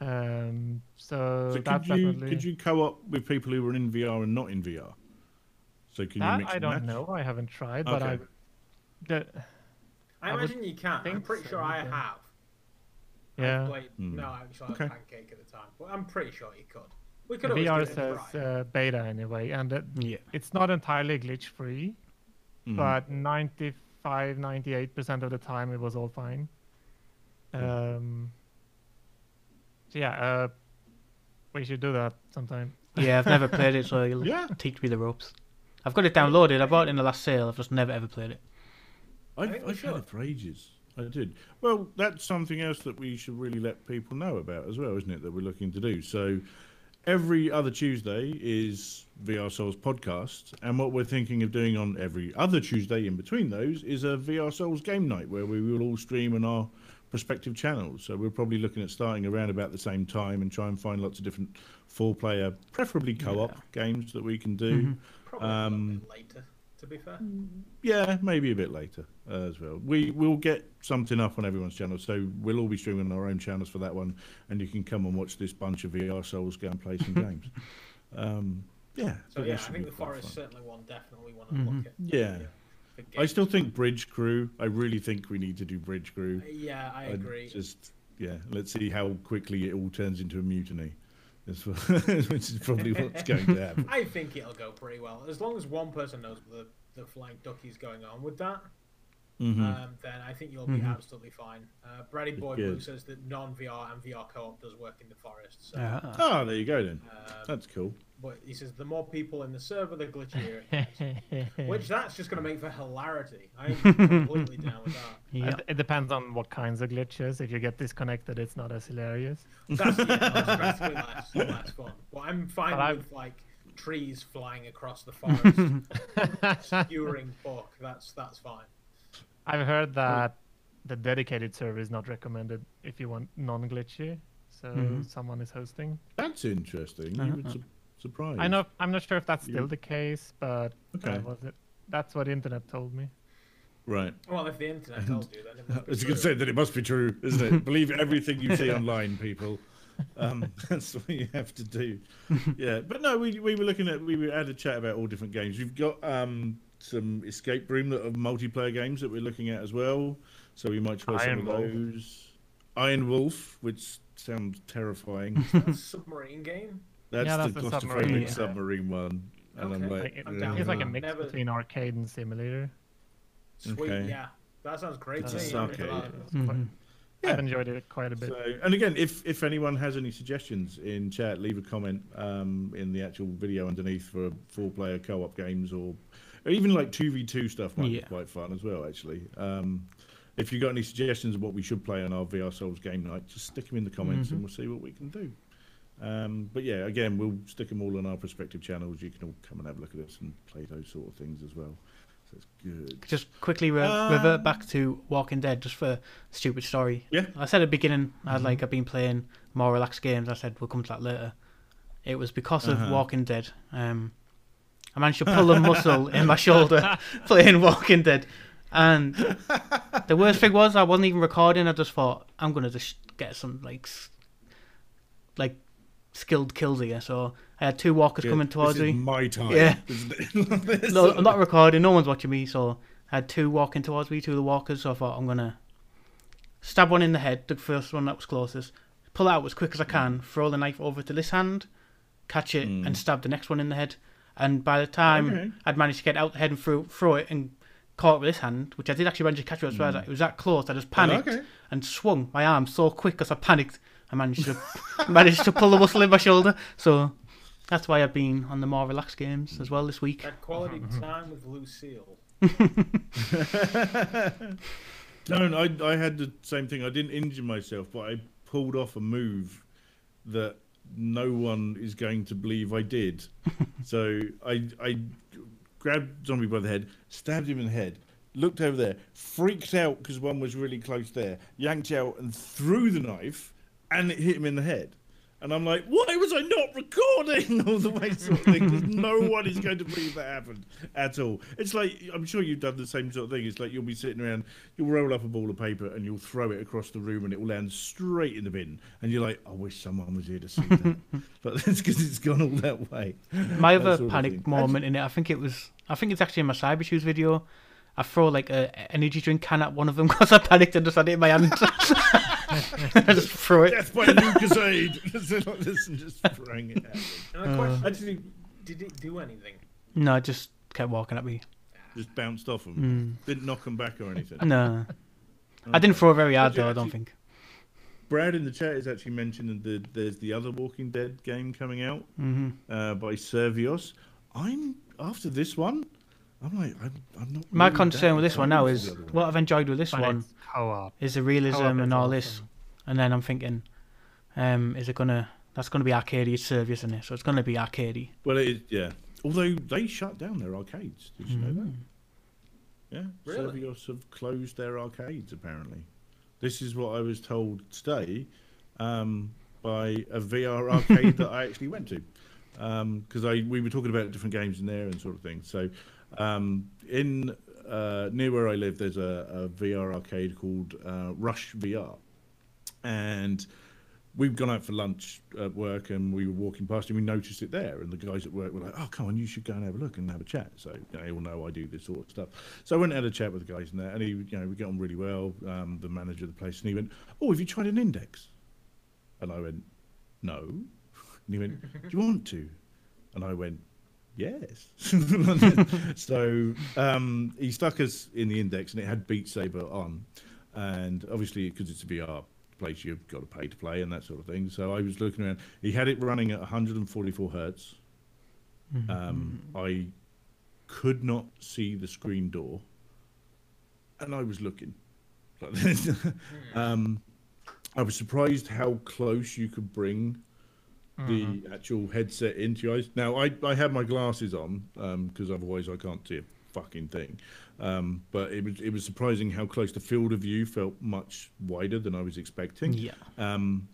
Um, so, so that's could you definitely could you co-op with people who were in VR and not in VR? So can you that mix I don't match? know. I haven't tried, but I the, I I imagine you can. I'm pretty so, sure I yeah. have. I yeah. played, Hmm. No, actually, I Okay. had Pancake at the time, but I'm pretty sure you could. We The could always VR give it a says uh, beta anyway, and it, Yeah. it's not entirely glitch free, Mhm. but 95, 98% of the time it was all fine. Um, so yeah, uh, we should do that sometime. Yeah, I've never played it, so you'll Yeah. teach me the ropes. I've got it downloaded. I bought it in the last sale. I've just never ever played it. I've, I've had it for ages. I did. Well, that's something else that we should really let people know about as well, isn't it? That we're looking to do. So, every other Tuesday is VR Souls podcast, and what we're thinking of doing on every other Tuesday in between those is a VR Souls game night where we will all stream on our respective channels. So we're probably looking at starting around about the same time and try and find lots of different four-player, preferably co-op games that we can do. Probably Um, later, to be fair. Yeah, maybe a bit later uh, as well. We will get something up on everyone's channel, so we'll all be streaming on our own channels for that one, and you can come and watch this bunch of VR Souls go and play some games. Um, yeah, So yeah, I think the forest fun. certainly one definitely want to look at. Yeah. for I still think Bridge Crew. I really think we need to do Bridge Crew. Yeah, I I'd agree. Just yeah, let's see how quickly it all turns into a mutiny. That's what- Which is probably what's going to happen. I think it'll go pretty well as long as one person knows the the flying ducky's going on with that. Mhm. Um, then I think you'll be absolutely fine. Uh, Brady Boy Blue says that non VR and VR co-op does work in the forest. So, Ah. Oh, there you go then. um, That's cool. But he says the more people in the server, the glitchier it gets. Which that's just going to make for hilarity. I'm completely down with that. Yeah. It, it depends on what kinds of glitches. If you get disconnected, it's not as hilarious. That's, yeah, that's drastically less, less fun. But I'm fine But I- with like trees flying across the forest, skewering Buck. That's that's fine. I've heard that the dedicated server is not recommended if you want non-glitchy. So Mhm. someone is hosting. That's interesting. You would su- surprise. I know. I'm not sure if that's You- still the case, but Okay. that was it. That's what the internet told me. Right. Well, if the internet tells you, then it I must be was going to true. say that it must be true, isn't it? Believe everything you see online, people. Um, that's what you have to do. Yeah, but no, we we were looking at we had a chat about all different games. We've got um, some escape room that are multiplayer games that we're looking at as well. So we might try Iron some Wolf. of those. Iron Wolf, which sounds terrifying. That's a submarine game. That's, Yeah, the that's the claustrophobic submarine, yeah. submarine one. And I'm like, Like, it- I'm down it's like a that. mix Never- between arcade and simulator. Sweet, Okay. yeah. That sounds great to That's me. I'm okay. glad. It's quite- Mhm. Yeah. I've enjoyed it quite a bit. So, and again, if if anyone has any suggestions in chat, leave a comment um, in the actual video underneath for four-player co-op games, or, or even like two v two stuff might Yeah. be quite fun as well. Actually, um, if you've got any suggestions of what we should play on our VR Souls game night, just stick them in the comments, and we'll see what we can do. Um, but yeah, again, we'll stick them all on our prospective channels. You can all come and have a look at us and play those sort of things as well. So it's good. Just quickly re- Um, revert back to Walking Dead, just for stupid story. Yeah. I said at the beginning, I had like I've been playing more relaxed games. I said we'll come to that later. It was because of Uh-huh. Walking Dead. Um, I managed to pull a muscle in my shoulder playing Walking Dead, and the worst thing was I wasn't even recording. I just thought I'm gonna just get some like, like skilled kills here. So I had two walkers Good. coming towards this is me. my time. Yeah. No, I'm not recording. No one's watching me, so I had two walking towards me, two of the walkers. So I thought I'm gonna stab one in the head, the first one that was closest, pull out as quick as I can, throw the knife over to this hand, catch it, Mm. and stab the next one in the head. And by the time Okay. I'd managed to get out the head and throw, throw it and caught it with this hand, which I did actually manage to catch it as well. It was that close. I just panicked okay. and swung my arm so quick because I panicked. I managed to managed to pull the muscle in my shoulder. So that's why I've been on the more relaxed games as well this week. That quality time with Lucille. No, I I had the same thing. I didn't injure myself, but I pulled off a move that no one is going to believe I did. so I I grabbed zombie by the head, stabbed him in the head, looked over there, freaked out because one was really close there, yanked out and threw the knife, and it hit him in the head. And I'm like, why was I not recording all the way sort of thing? Because no one is going to believe that happened at all. It's like I'm sure you've done the same sort of thing. It's like you'll be sitting around, you'll roll up a ball of paper and you'll throw it across the room and it will land straight in the bin. And you're like, I wish someone was here to see that. but that's because it's gone all that way. My That other panic thing. moment in it, I think it was, I think it's actually in my cyber shoes video. I throw like a a energy drink can at one of them because I panicked and just had it in my hand. I just threw it. Death by Lucozade. Listen, just throwing it at them. And the question Actually, is, did it do anything? No, it just kept walking at me. just bounced off them. Didn't knock them back or anything. No, I didn't throw very hard Did you though. I don't think. Brad in the chat is actually mentioning that there's the other Walking Dead game coming out hmm uh, by Survios. I'm after this one. I'm like, I'm, I'm not. My really concern with this one now is for what I've enjoyed with this But one is the realism Co-op and all this, and then I'm thinking, um, is it gonna That's going to be arcade service, isn't it? So it's going to be arcade. Well, it is, yeah. Although they shut down their arcades. Did you know that? Yeah. Really? Survios have closed their arcades, apparently. This is what I was told today um, by a VR arcade that I actually went to. Because I we were talking about different games in there and sort of thing. So um, in uh, near where I live, there's a, a VR arcade called uh, Rush VR. And we've gone out for lunch at work and we were walking past and we noticed it there. And the guys at work were like oh come on you should go and have a look and have a chat. So you know, they all know i do this sort of stuff. So i went and had a chat with the guys in there and he you know we get on really well um, the manager of the place. And he went oh have you tried an index? And i went no. And he went do you want to? And i went yes so um, he stuck us in the index and it had beat saber on and obviously because it's a vr place you've got to pay to play and that sort of thing. So I was looking around. He had it running at 144 hertz. Um, I could not see the screen door, and I was looking. um, I was surprised how close you could bring the actual headset into your eyes. Now I I had my glasses on because otherwise I can't see a fucking thing. Um, but it was it was surprising how close the field of view felt much wider than I was expecting. Yeah. Um,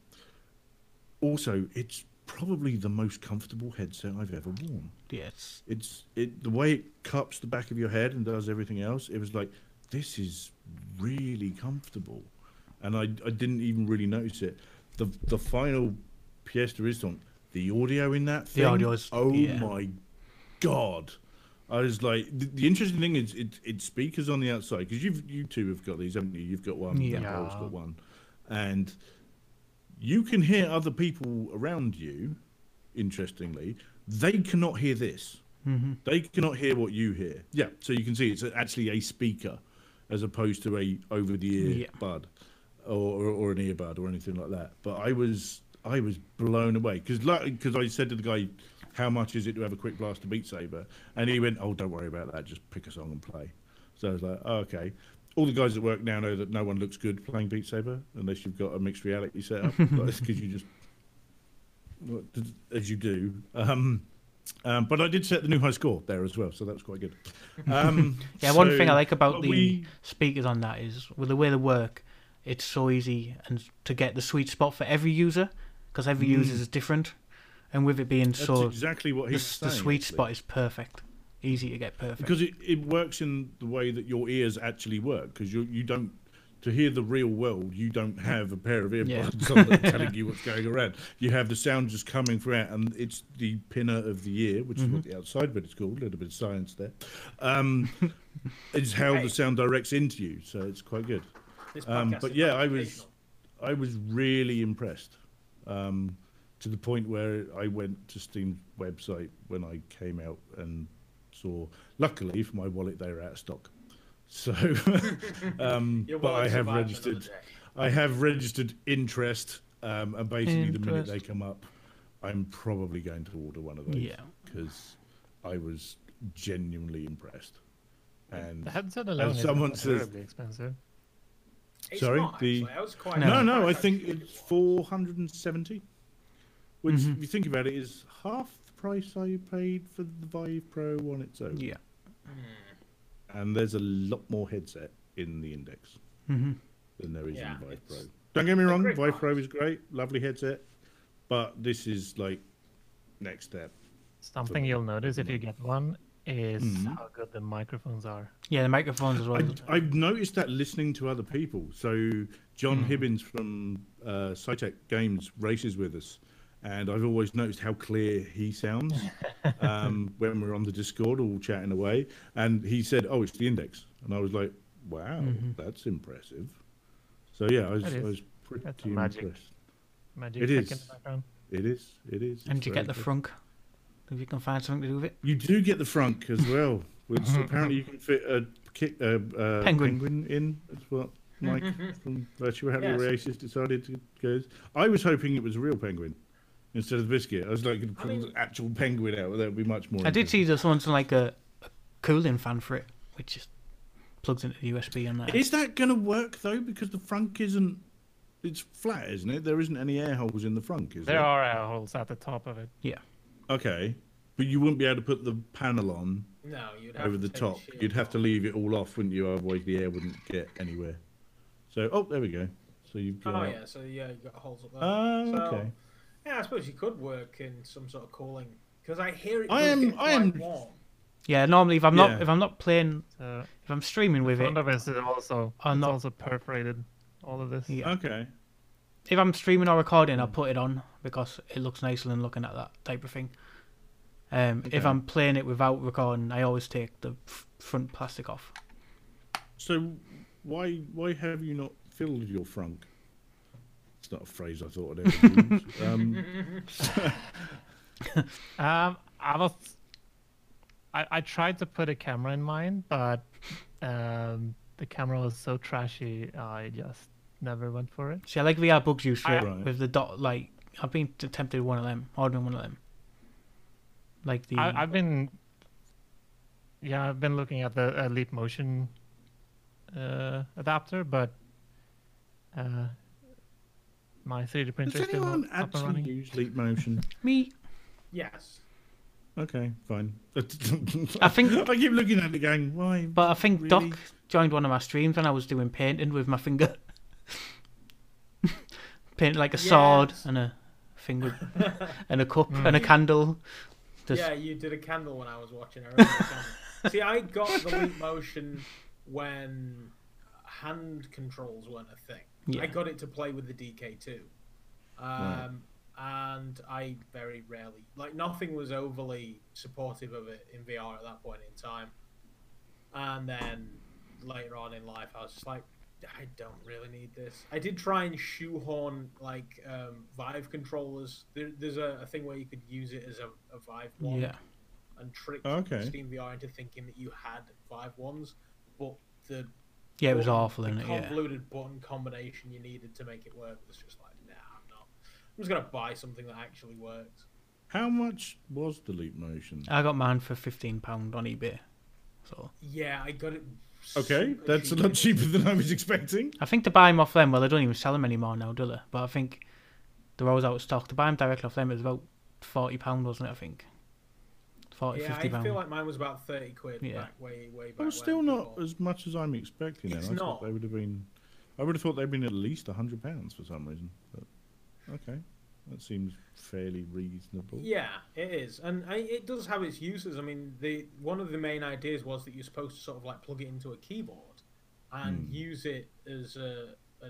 also, it's probably the most comfortable headset I've ever worn. Yes. It's it the way it cups the back of your head and does everything else. It was like this is really comfortable, and I I didn't even really notice it. The the final pièce de résistance, the audio in that The thing. audio is- oh yeah. my god. I was like, the, the interesting thing is, it, it's speakers on the outside because you've you two have got these, haven't you? You've got one, Yeah. yeah. Paul's got one, and you can hear other people around you. Interestingly, they cannot hear this. Mm-hmm. They cannot hear what you hear. Yeah, so you can see it's actually a speaker as opposed to a over the ear Yeah. bud or, or, or an earbud or anything like that. But I was I was blown away because because I said to the guy, "How much is it to have a quick blast to Beat Saber?" And he went, "Oh, don't worry about that. Just pick a song and play." So I was like, oh, "Okay." All the guys at work now know that no one looks good playing Beat Saber unless you've got a mixed reality setup, because you just as you do. Um, um, but I did set the new high score there as well, so that was quite good. Um, Yeah, one thing I like about the we- speakers on that is with the way they work, it's so easy and to get the sweet spot for every user because every user is different, and with it being Mm. that's so exactly what the, he's the saying, sweet actually. spot is perfect, easy to get perfect. because it, it works in the way that your ears actually work because you you don't to hear the real world you don't have a pair of earbuds on that telling you what's going around you have the sound just coming throughout and it's the pinner of the ear which is what Mm-hmm. the outside bit is called a little bit of science there um is how Hey. the sound directs into you so it's quite good um, but yeah i was i was really impressed um to the point where i went to steam's website when i came out and saw luckily for my wallet they were out of stock so um but i have registered i have registered interest um and basically the minute they come up i'm probably going to order one of those Yeah. because i was genuinely impressed and The headset alone is someone not says- terribly expensive. It's sorry, not, the- actually. I was quite No. No, no, I think it's 470. Which, Mhm. if you think about it, is half the price I paid for the Vive Pro on its own. Yeah. And there's a lot more headset in the Index hmm than there is Yeah, in Vive Pro. Don't get me wrong, great Vive price. Pro is great, lovely headset, but this is like next step. Something you'll notice if you get one is Mhm. how good the microphones are. Yeah, the microphones as well. I, I've noticed that listening to other people. So John Mm-hmm. Hibbins from uh, SciTech Games races with us, and I've always noticed how clear he sounds um, when we're on the Discord all chatting away. And he said, "Oh, it's the Index," and I was like, "Wow, Mm-hmm. that's impressive." So yeah, I was, I was pretty That's a magic. impressed. Magic It tech is. in the background. It is. It is. and you get the good. frunk. If you can find something to do with it. You do get the frunk as well, which apparently you can fit a, kick, a, a Penguin. penguin in. That's what Mike from Virtual Reality Yes. Races decided to go. I was hoping it was a real penguin instead of the biscuit. I was like, put mean- an actual penguin out. That would be much more. I did interesting. see there's someone's like a, a cooling fan for it, which just plugs into the USB on that. Is that going to work though? Because the frunk isn't it's flat, isn't it? There isn't any air holes in the front, is There there? are air holes at the top of it. Okay, but you wouldn't be able to put the panel on No, you'd have over to the top. shield You'd have to leave it all off, wouldn't you? Otherwise, the air wouldn't get anywhere. So, oh, there we go. So you've got. Oh yeah, so yeah, you got holes up there. Ah, so, okay. Yeah, I suppose you could work in some sort of cooling because I hear it. I am- get I quite am- warm. Yeah, normally if I'm not Yeah. if I'm not playing So if I'm streaming with it, front of it is also Oh, it's no. also perforated. All of this. yeah. Okay. If I'm streaming or recording. I'll put it on because it looks nicer than looking at that type of thing. Um, If I'm playing it without recording, I always take the f- front plastic off. So, why why have you not filled your frunk? It's not a phrase I thought I'd ever use. Um, Um, I was, I, I tried to put a camera in mine, but um, the camera was so trashy, I just never went for it. See, I like VR bugs you straight Right. with the dot. Like I've been tempted one of them, ordering one of them. Like the I, I've been, yeah, I've been looking at the uh, Leap Motion uh, adapter, but uh, my 3D printer does is still anyone up and actually running. use Leap Motion? me. Yes. Okay, fine. I think- I keep looking at it going, why? But I think Really? Doc joined one of my streams when I was doing painting with my finger. Painting like a sword and a finger and a cup Mm. and a candle. Just, Yeah, you did a candle when I was watching. I remember the candle. See, I got the leap motion when hand controls weren't a thing. Yeah. I got it to play with the DK2. Um, And I very rarely, like, nothing was overly supportive of it in VR at that point in time. And then later on in life, I was just like, I don't really need this. I did try and shoehorn like um, Vive controllers. There, there's a, a thing where you could use it as a, a Vive one yeah. and trick Okay. Steam VR into thinking that you had Vive ones, but the Yeah, it was button- awful, the in it? Yeah. convoluted button combination you needed to make it work was just like, nah, I'm not. I'm just gonna buy something that actually works. How much was the Leap Motion? I got mine for fifteen pound on eBay. So Yeah, I got it. Okay, that's a lot cheaper than I was expecting. I think to buy them off them, well, they don't even sell them anymore now, do they? But I think they're always out of stock. To buy them directly off them, it was about forty pound, wasn't it? I think 40, Yeah, 50 I pound. feel like mine was about thirty quid Yeah. back way way back. Well, still not before. as much as I'm expecting. Then It's I not. they would have been. I would have thought they'd been at least hundred pounds for some reason. But okay, that seems fairly reasonable. Yeah, it is, and I, it does have its uses. I mean, the one of the main ideas was that you're supposed to sort of like plug it into a keyboard and Hmm. use it as a, a,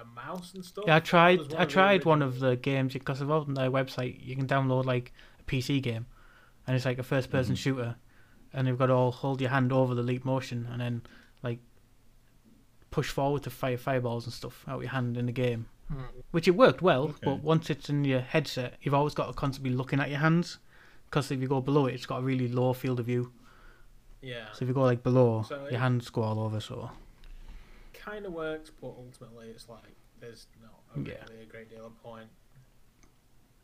a mouse and stuff. Yeah, I tried. one I of the tried one of the games because of on their website you can download like a PC game, and it's like a first-person Mhm. shooter, and you've got to all hold your hand over the leap motion and then like push forward to fire fireballs and stuff out your hand in the game. Hmm. Which it worked well, Okay. but once it's in your headset, you've always got to constantly be looking at your hands, because if you go below it, it's got a really low field of view. Yeah, So if you go like below, So your hands go all over. So kind of works, but ultimately it's like there's not a Yeah. really a great deal of point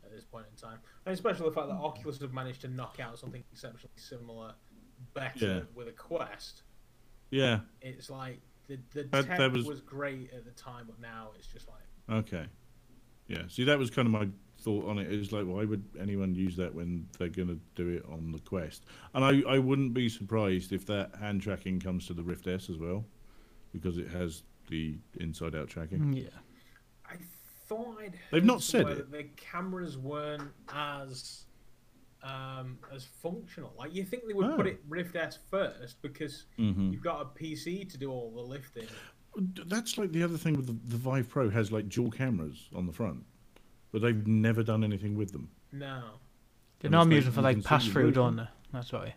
at this point in time, and especially the fact that Oculus have managed to knock out something exceptionally similar, better Yeah. with a Quest. Yeah. It's like the the That- tech that was- was... great at the time, but now it's just like Okay. Yeah. See, that was kind of my thought on it. it. Is like, why would anyone use that when they're going to do it on the Quest? And I, I wouldn't be surprised if that hand tracking comes to the Rift S as well, because it has the inside-out tracking. yeah, I thought I'd They've not said it. that the cameras weren't as um, as functional. Like you think they would put Oh. it Rift S first because hmm you've got a PC to do all the lifting. That's like the other thing with the, the Vive Pro has like dual cameras on the front, but they've never done anything with them. No. they're not it's using for like pass through, don't movement. they? That's why.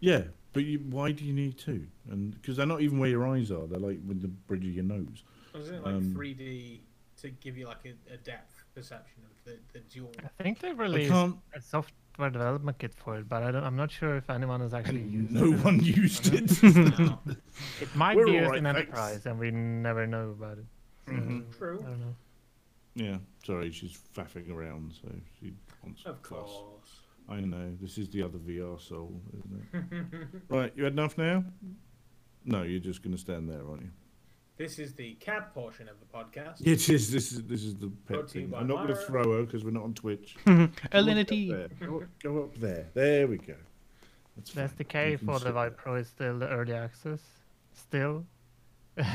Yeah, but you, why do you need two? And because they're not even where your eyes are; they're like with the bridge of your nose. Was it like Um, 3D to give you like a, a depth perception of the, the dual? I think they I released can't. a software development kit for it, but I don't, I'm not sure if anyone has actually used No it. one used it. No. It might We're be all used right, in thanks. enterprise, and we never know about it. So, Mhm. True. I don't know. Yeah, sorry, she's faffing around, so she wants Of fuss. course. I know. This is the other VR soul, isn't it? right, you had enough now? No, you're just going to stand there, aren't you? This is the cat portion of the podcast. It is. This is this is the Brought pet to you thing. by I'm not going to Myra. throw her because we're not on Twitch. Alinity. Go there. Go, go up there. There we go. That's The fine. SDK You can for the sit Vive Pro is still the early access. Still.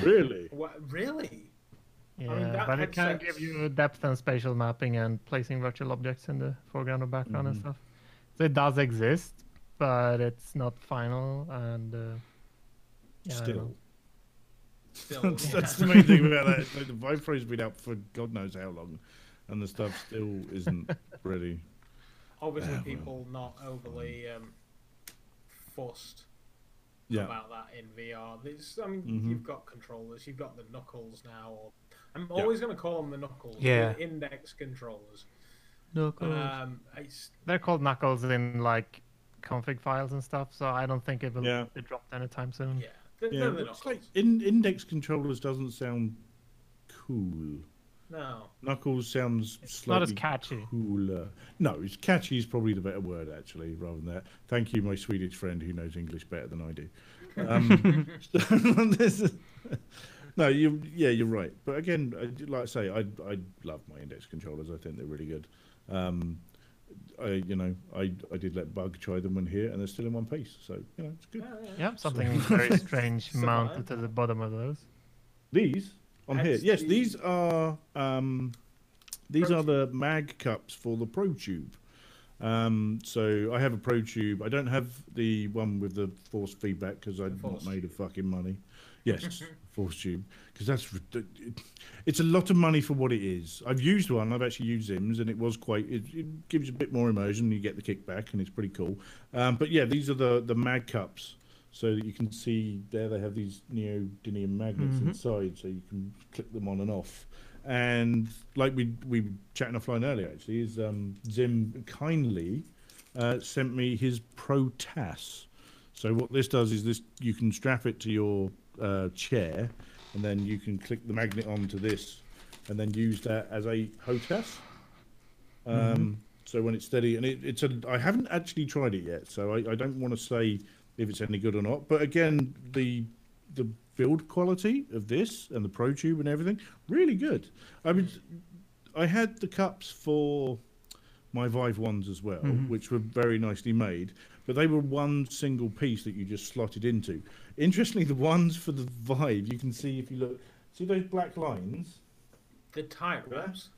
Really? What, really? Yeah, mean, that but it can headset's- give you depth and spatial mapping and placing virtual objects in the foreground or background and stuff. So it does exist, but it's not final and uh, yeah, I don't know. Still, that's, yeah. that's the main thing about that. Like, the Vive Pro's been out for God knows how long, and the stuff still isn't ready. Obviously, Yeah, well. people not overly um, fussed Yeah. about that in VR. There's, I mean, Mhm. you've got controllers, you've got the knuckles now. Or, I'm Yeah. always going to call them the knuckles. Yeah. the index controllers. Knuckles. Um, They're called knuckles in like config files and stuff, so I don't think it will Yeah. be dropped anytime soon. yeah, they're, Yeah, they're the but knuckles. it's like in, index controllers doesn't sound cool. No, Knuckles sounds It's not as slightly catchy. cooler. No, it's catchy is probably the better word actually, rather than that. Thank you, my Swedish friend who knows English better than I do. Um, this is- no, you yeah, you're right. But again, I, like I say, I I love my index controllers. I think they're really good. Um, I you know I I did let Bug try them when here, and they're still in one piece. So you know it's good. yeah, yeah. Yeah, something very strange Survive. mounted to the bottom of those. These on here, yes, the- these are um, these Pro are the mag cups for the Pro Tube. Um, so I have a Pro Tube. I don't have the one with the force feedback because I've not made of fucking money. Yes, force tube because that's it's a lot of money for what it is. I've used one. I've actually used Zims, and it was quite. It, it gives you a bit more immersion. You get the kickback, and it's pretty cool. Um, but yeah, these are the the mag cups. So that you can see there, they have these neodymium magnets Mhm. inside, so you can click them on and off. And like we we were chatting offline earlier, actually, is um, Zim kindly uh, sent me his Pro TAS. So what this does is this: you can strap it to your uh, chair, and then you can click the magnet onto this, and then use that as a HOTAS. Um, So when it's steady, and it, it's a, I haven't actually tried it yet, so I, I don't want to say if it's any good or not. But again, the the build quality of this and the Pro Tube and everything, really good. I mean, I had the cups for my Vive ones as well, Mhm. which were very nicely made, but they were one single piece that you just slotted into. Interestingly, the ones for the Vive, you can see if you look, see those black lines? The tight wraps.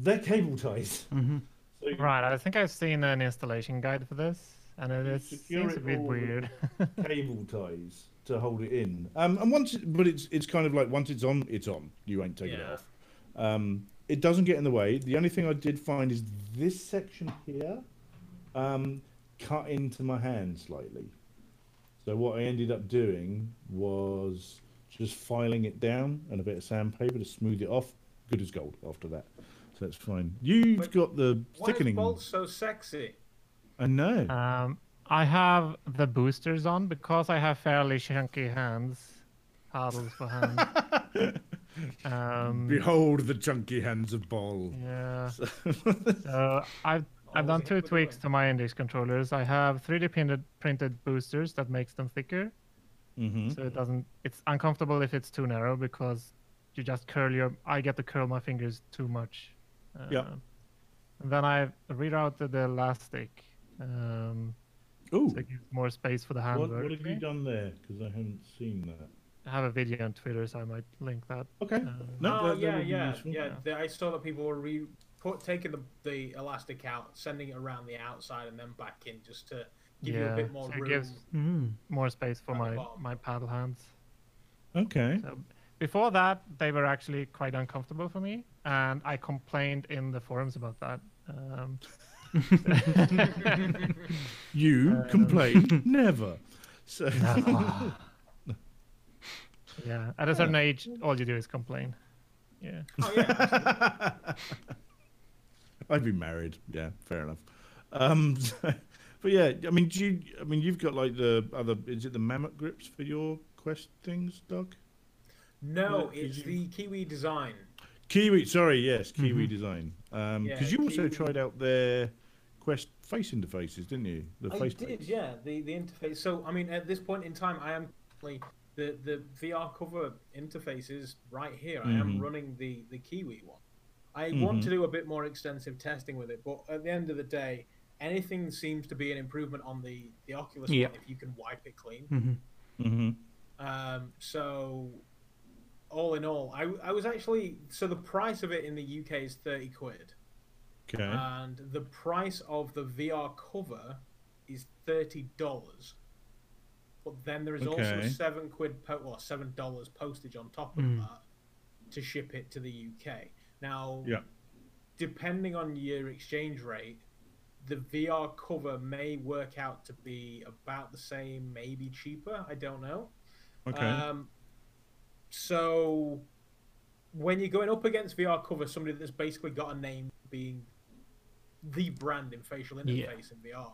They're cable ties. hmm So Right, I think I've seen an installation guide for this, and it You is, secure seems it a bit weird. cable ties to hold it in. Um, and once, it, but it's it's kind of like once it's on, it's on. You ain't taking it off. Um, it doesn't get in the way. The only thing I did find is this section here, um, cut into my hand slightly. So what I ended up doing was just filing it down and a bit of sandpaper to smooth it off. Good as gold after that. So that's fine. You've But got the Why is thickening. Boll so sexy? I know. Um, I have the boosters on because I have fairly chunky hands. Paddles for hands. um, Behold the chunky hands of Boll. yeah. so I've I've done two tweaks to my index controllers. I have 3D printed printed boosters that makes them thicker, Mm-hmm. so it doesn't. It's uncomfortable if it's too narrow because you just curl your. I get to curl my fingers too much. Yeah. Um, And then I rerouted the elastic. Um, Ooh, so it gives more space for the hand what, what have you done there? Because I haven't seen that. I have a video on Twitter, so I might link that. Okay. Um, No, oh that- that yeah, would yeah, yeah. Yeah. I saw that people were re- put, taking the, the elastic out, sending it around the outside, and then back in, just to give you a bit more so it room. gives- Mm. more space for my my paddle hands. Okay. So before that, they were actually quite uncomfortable for me, and I complained in the forums about that. Um, You Uh, complain never. So yeah, at a certain age, all you do is complain. Yeah. Oh yeah, I'd be married. Yeah, fair enough. Um, but yeah, I mean, do you? I mean, you've got like the other. Is it the mammoth grips for your quest things, Doc? no, Yeah, it's you- the Kiwi design. Kiwi. Sorry, yes, Kiwi Mhm. design. Um, Yeah, because you also Kiwi. tried out their quest face interfaces, didn't you? The I face. did, yeah. The the interface. So I mean, at this point in time, I am currently the the VR cover interface is right here. I am Mhm. running the the Kiwi one. I want to do a bit more extensive testing with it, but at the end of the day, anything seems to be an improvement on the the Oculus Yeah. one if you can wipe it clean. hmm hmm Um, so, all in all, I, I was actually so the price of it in the UK is thirty quid, Okay. and the price of the VR cover is thirty dollars. But then there is also seven quid, po- or seven dollars postage on top of Mm. that to ship it to the UK. Now, Yeah. depending on your exchange rate, the VR cover may work out to be about the same, maybe cheaper. I don't know. okay. Um, so when you're going up against VR cover, somebody that's basically got a name being the brand in facial Yeah. interface in VR,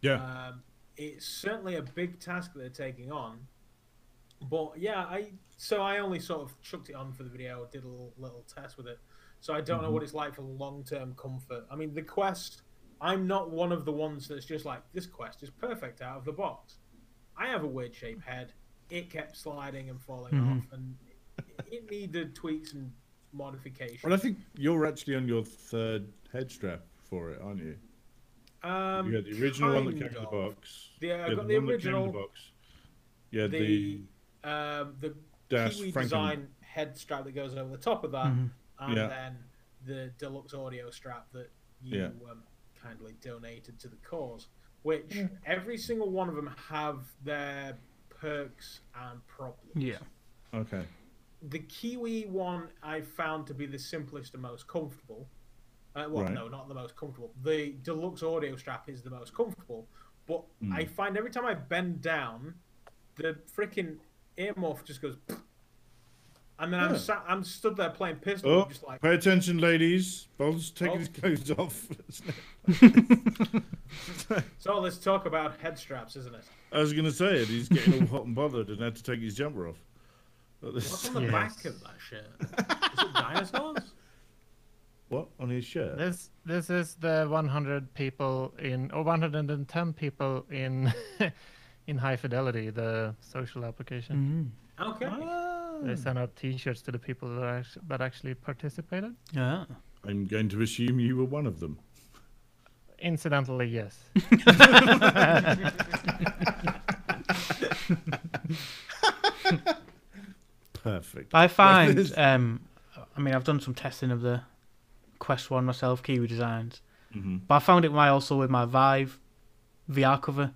yeah. um, it's certainly a big task that they're taking on. But yeah, I so I only sort of chucked it on for the video, did a little, little test with it. So I don't know Mhm. what it's like for long term comfort. I mean, the Quest, I'm not one of the ones that's just like this Quest is perfect out of the box. I have a weird shaped head. It kept sliding and falling Mhm. off, and it needed tweaks and modifications. Well, I think you're actually on your third head strap for it, aren't you? um, you had the original one that came kind in the box. Yeah, I got the one that came in original, box. Yeah, the, the um, the dash Kiwi design head strap that goes over the top of that, Mhm. And Yeah. then the deluxe audio strap that you Yeah. um, kindly donated to the cause. Which every single one of them have their perks and problems. Yeah. Okay. The Kiwi one I found to be the simplest and most comfortable. Uh, well, Right. no, not the most comfortable. The deluxe audio strap is the most comfortable, but Mm. I find every time I bend down, the freaking earmuff just goes, and then I'm sat, I'm stood there playing pistol, Oh, just like pay attention, ladies. Bob's taking Oh. his clothes off. so. Let's talk about head straps, isn't it? I was going to say it. He's getting all hot and bothered and had to take his jumper off. But this- What's on the Yes. back of that shit? Is it dinosaurs? what on his shirt? This this is the 100 people in or 110 people in in high fidelity, the social application. Mhm. Okay. Ah. They sent out T-shirts to the people that actually, that actually participated. Yeah. I'm going to assume you were one of them. Incidentally, yes. Perfect. I find, um, I mean, I've done some testing of the Quest One myself, Kiwi Designs, Mhm. but I found it my also with my Vive VR cover.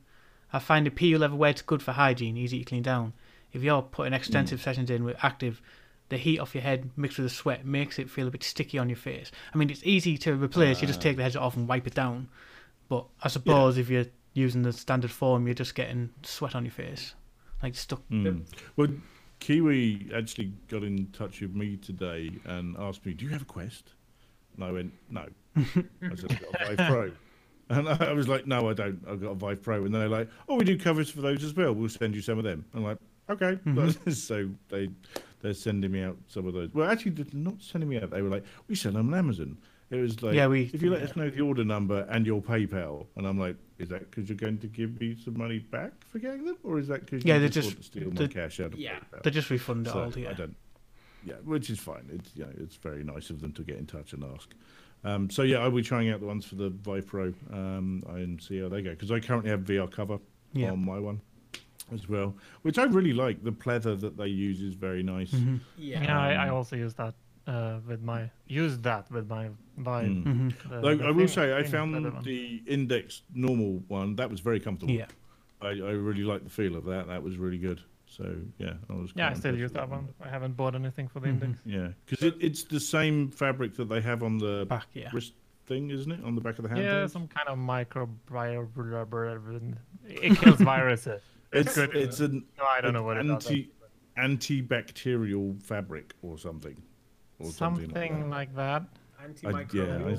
I find the PU level where it's good for hygiene, easy to clean down. If you're putting extensive sessions in with active, the heat off your head mixed with the sweat makes it feel a bit sticky on your face. I mean, it's easy to replace. you just Ah. take the headset off and wipe it down. But I suppose if you're using the standard form, you're just getting sweat on your face, like stuck. Mm. Well, Kiwi actually got in touch with me today and asked me, "Do you have a Quest?" And I went, "No." I said, "I've got a Vive Pro," and I was like, "No, I don't. I've got a Vive Pro." And they're like, "Oh, we do covers for those as well. We'll send you some of them." I'm like, "Okay." so they they're sending me out some of those. Well, actually, they're not sending me out. They were like, "We sell them on Amazon." It was like, Yeah, we- if you let us know the order number and your PayPal, and I'm like, is that because you're going to give me some money back for getting them, or is that because Yeah, they just, just- to steal my cash out of Yeah. PayPal? They just refund it So all to you. I don't. Yeah, which is fine. It's you know, it's very nice of them to get in touch and ask. Um, so yeah, I'll be trying out the ones for the Vive Pro um, and see how they go because I currently have VR cover Yeah. on my one as well, which I really like. The pleather that they use is very nice. Mhm. Yeah. Yeah, I, I Um, also use that uh, with my use that with my Vive. Mm. Mhm. the- Though the I will thin- say, I found the Index normal one that was very comfortable. Yeah. I, I really like the feel of that. That was really good. So yeah, I was. Yeah, I still use that one. I haven't bought anything for the Mhm. index. Yeah, because it, it's the same fabric that they have on the Back, yeah. wrist thing, isn't it? On the back of the hand. Yeah, some kind of microbiome. It kills viruses. It's good. it's an No, I don't know what it does. anti antibacterial fabric or something, or something, Something like like that. that. I, yeah, I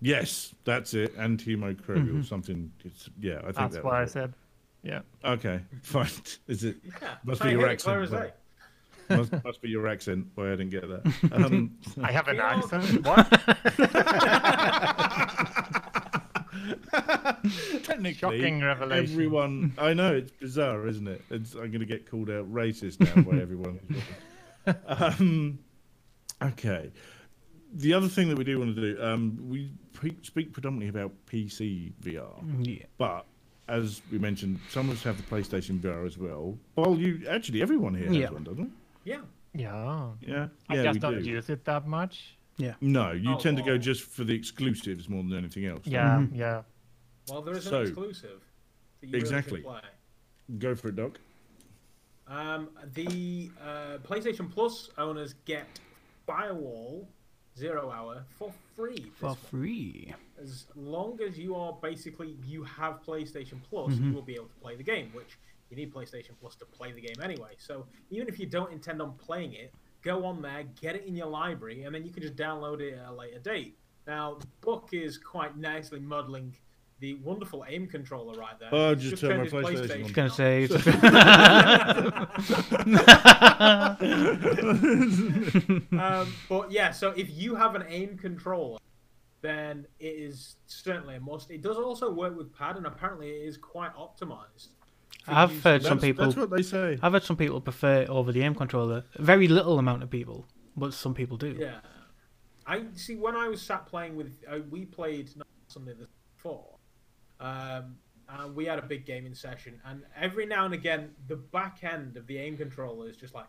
yes, that's it. Antimicrobial something. It's yeah. I think That's that what I it. said. Yeah. Okay, fine. Is it Yeah. Must be your hear it accent, as but- must, must be your accent? Why I didn't get that. Um, I have an accent. What? technically, Shocking revelation. everyone. I know it's bizarre, isn't it? It's, I'm going to get called out racist now by everyone. um, okay. The other thing that we do want to do, um, we pre- speak predominantly about PC VR, Yeah. but as we mentioned, some of us have the PlayStation VR as well. Well, you actually everyone here has Yeah. one, doesn't it? Yeah. Yeah. Yeah, I yeah, just don't do. use it that much. No, you Oh, tend to go just for the exclusives more than anything else. Yeah, Mhm. yeah. Well, there is an So- exclusive. That you really Exactly. play. Go for it, Doc. Um, the uh, PlayStation Plus owners get Firewall Zero Hour for free. For month. free. As long as you are basically you have PlayStation Plus, Mhm. you will be able to play the game. Which you need PlayStation Plus to play the game anyway. So even if you don't intend on playing it, go on there, get it in your library, and then you can just download it at a later date. Now, Buck is quite nicely modeling the wonderful aim controller right there. Oh, He's just turn turned my his PlayStation on. Gonna on. say. um, but yeah, so if you have an aim controller, then it is certainly a must. It does also work with pad, and apparently it is quite optimized. For I've use- heard some people. that's what they say. I've heard some people prefer it over the aim controller. Very little amount of people, but some people do. Yeah, I see. When I was sat playing with, uh, we played not something before. Um, and we had a big gaming session, and every now and again, the back end of the aim controller is just like,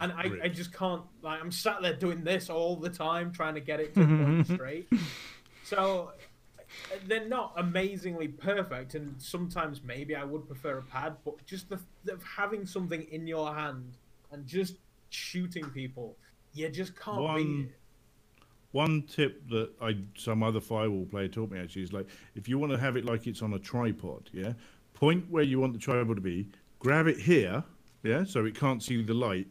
and I, I just can't. Like, I'm sat there doing this all the time, trying to get it to point straight. So they're not amazingly perfect, and sometimes maybe I would prefer a pad, but just the, the having something in your hand and just shooting people, you just can't One- beat it. One tip that I some other firewall player taught me actually is like if you want to have it like it's on a tripod, yeah, point where you want the tripod to be, grab it here, yeah, so it can't see the light,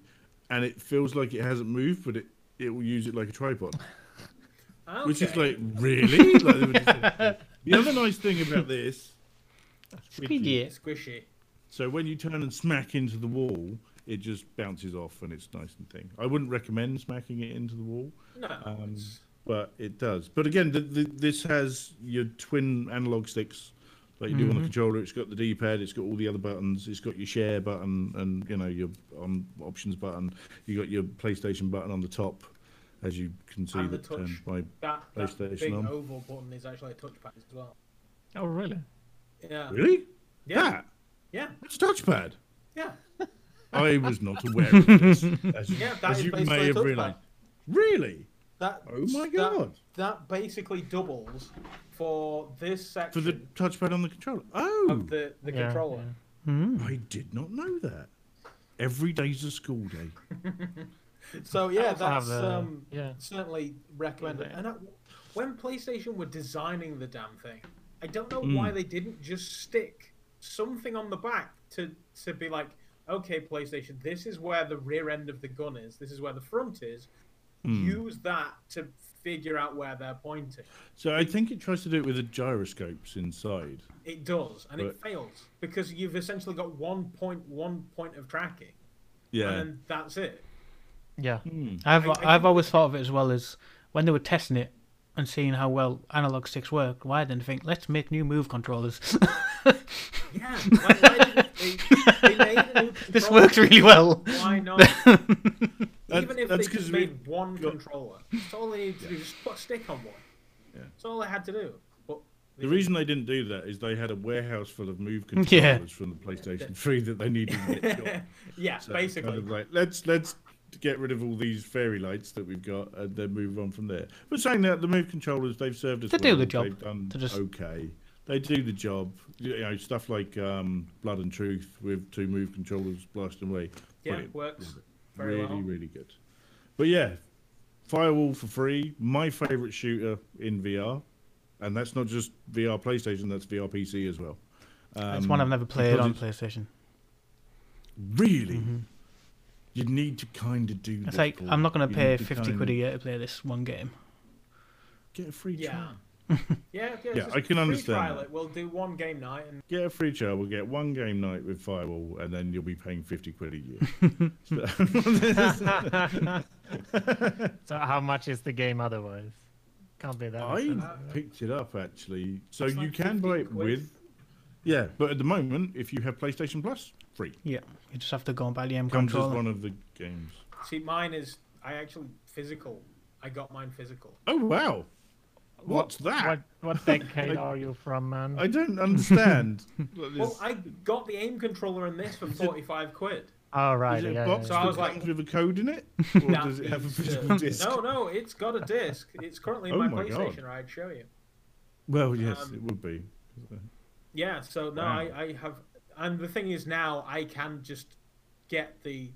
and it feels like it hasn't moved, but it it will use it like a tripod, which is like really. Like, they like- the other nice thing about this, Yeah. squishy. so when you turn and smack into the wall, it just bounces off and it's nice and thin. I wouldn't recommend smacking it into the wall. No, Um, but it does. But again, the, the, this has your twin analog sticks like you do on the Mhm. controller. It's got the D-pad. It's got all the other buttons. It's got your share button and you know your um, options button. You got your PlayStation button on the top, as you can see And the that turns touch. my that, that PlayStation big on. oval button is actually a touchpad as well. Oh, really? Yeah, really yeah, that yeah, it's a touchpad. yeah. I was not aware of this. As, you- Yeah, that as is you basically may a have touchpad. realised. Really? That Oh my god! That, basically doubles for this section For the touchpad on the controller. Oh, of the the Yeah, controller. yeah. Mm. I did not know that. Every day's a school day. So yeah, that's the- um, yeah. certainly recommended. And I, when PlayStation were designing the damn thing, I don't know Mm. why they didn't just stick something on the back to to be like, okay, PlayStation, this is where the rear end of the gun is. This is where the front is. Hmm. Use that to figure out where they're pointing. So I think it tries to do it with the gyroscopes inside. It does, and it fails because you've essentially got one point one point of tracking, Yeah. and that's it. Yeah. Hmm. I've I- I I've always thought of it as well as when they were testing it and seeing how well analog sticks work. Why didn't they think let's make new move controllers? Yeah, why, why they, they made this controller. works really well. Why not? Even if that's they 'cause just we made one got- controller, that's all they needed to do. Just put a stick on one. Yeah. That's all they had to do. But The reason they didn't do that is they had a warehouse full of move controllers Yeah. from the PlayStation 3 that they needed to get yeah, So basically. kind of like let's let's get rid of all these fairy lights that we've got and then move on from there. But saying that, the move controllers they've served us They do well. the job. They've done just- okay. They do the job. You know stuff like um, Blood and Truth with two move controllers blasting away. yeah, Brilliant. works very really, well. really good. But yeah, Firewall for free. My favorite shooter in VR, and that's not just VR PlayStation. That's VR PC as well. Um, it's one I've never played on PlayStation. Really, you need to kind of do. It's this, like I'm not going to pay fifty kinda quid a year to play this one game. Get a free Yeah. trial. Yeah, yeah, Yeah, I can free understand Trial it. We'll do one game night, and Get a free trial. We'll get one game night with Firewall, and then you'll be paying fifty quid a year. So how much is the game otherwise? Can't be that. I expensive. picked it up actually, so It's you like can buy it quid. with. Yeah, but at the moment, if you have PlayStation Plus, free. Yeah, you just have to go and buy the M Comes as controller. one of the games. See, mine is I actually physical. I got mine physical. Oh wow, what's that? What what decade are you from, man? I don't understand. Well, I got the aim controller in this for forty-five quid. Oh is right, it a yeah, box yeah, So I was like- with a code in it, or That does it have a needs to- physical disc? No, no, it's got a disc. It's currently in Oh my, my God. PlayStation. I'd show you. Well, yes, Um, it would be. Yeah, so no, Wow. I, I have, and the thing is now I can just get the,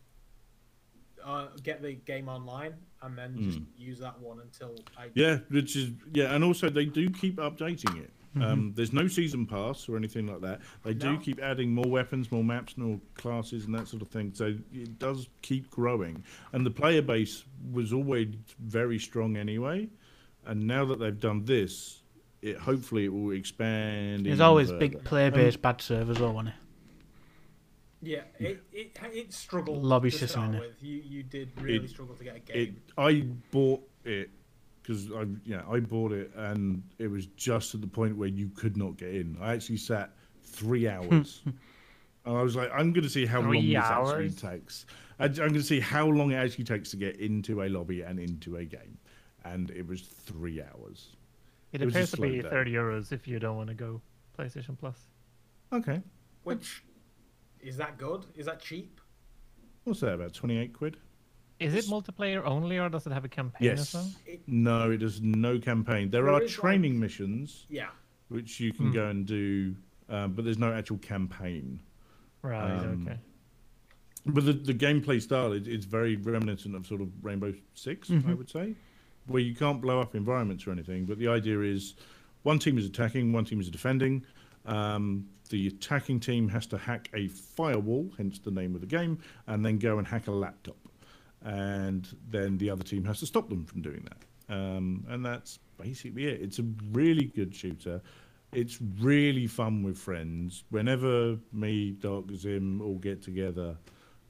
uh, get the game online and then just use that one until I. Yeah, which is yeah, and also they do keep updating it. Mm-hmm. Um, there's no season pass or anything like that. They do No. keep adding more weapons, more maps, more classes, and that sort of thing. So it does keep growing, and the player base was always very strong anyway. And now that they've done this, it hopefully it will expand. There's always further. big player base, bad servers, though, wasn't it? Yeah, it it, it struggled. Lobby to system, start innit? with. You you did really It- struggle to get a it game. I bought it because I yeah I bought it and it was just at the point where you could not get in. I actually sat three hours. And I was like, I'm going to see how long Three this actually takes. I- I'm going to see how long it actually takes to get into a lobby and into a game. And it was three hours. It it was appears to be slow day. 30 euros if you don't want to go PlayStation Plus. Okay. Which is that good? Is that cheap? What's that, about 28 quid? Is it multiplayer only, or does it have a campaign Yes. well? It, No, it is no campaign. There There are is, like- training missions yeah. which you can Hmm. go and do, um, but there's no actual campaign. Right. Um, okay. But the, the gameplay style is it's very reminiscent of sort of Rainbow 6 I would say, where you can't blow up environments or anything. But the idea is one team is attacking, one team is defending. Um, the attacking team has to hack a firewall, hence the name of the game, and then go and hack a laptop. And then the other team has to stop them from doing that. Um, and that's basically it. It's a really good shooter. It's really fun with friends. Whenever me, Doc, Zim all get together,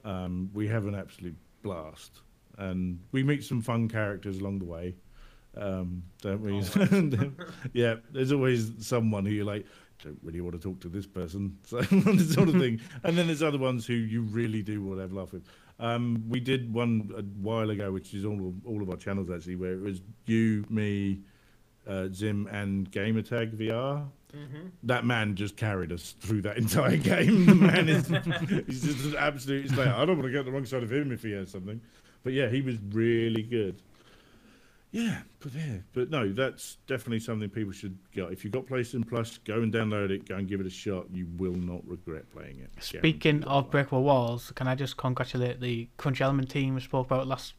um, we have an absolute blast. And we meet some fun characters along the way, um, don't we? yeah, there's always someone who you're like, don't really want to talk to this person, so this sort of thing. And then there's other ones who you really do want to have a laugh with. Um, we did one a while ago, which is all all of our channels actually, where it was you, me, uh, Zim, and Gamertag VR. That man just carried us through that entire game. The man is he's just an absolute. He's like, I don't want to get on the wrong side of him if he has something. But yeah, he was really good. Yeah, but yeah, but no, that's definitely something people should get. If you've got PlayStation Plus, go and download it. Go and give it a shot. You will not regret playing it. Speaking of that Breakable Walls, can I just congratulate the Crunch Element team we spoke about last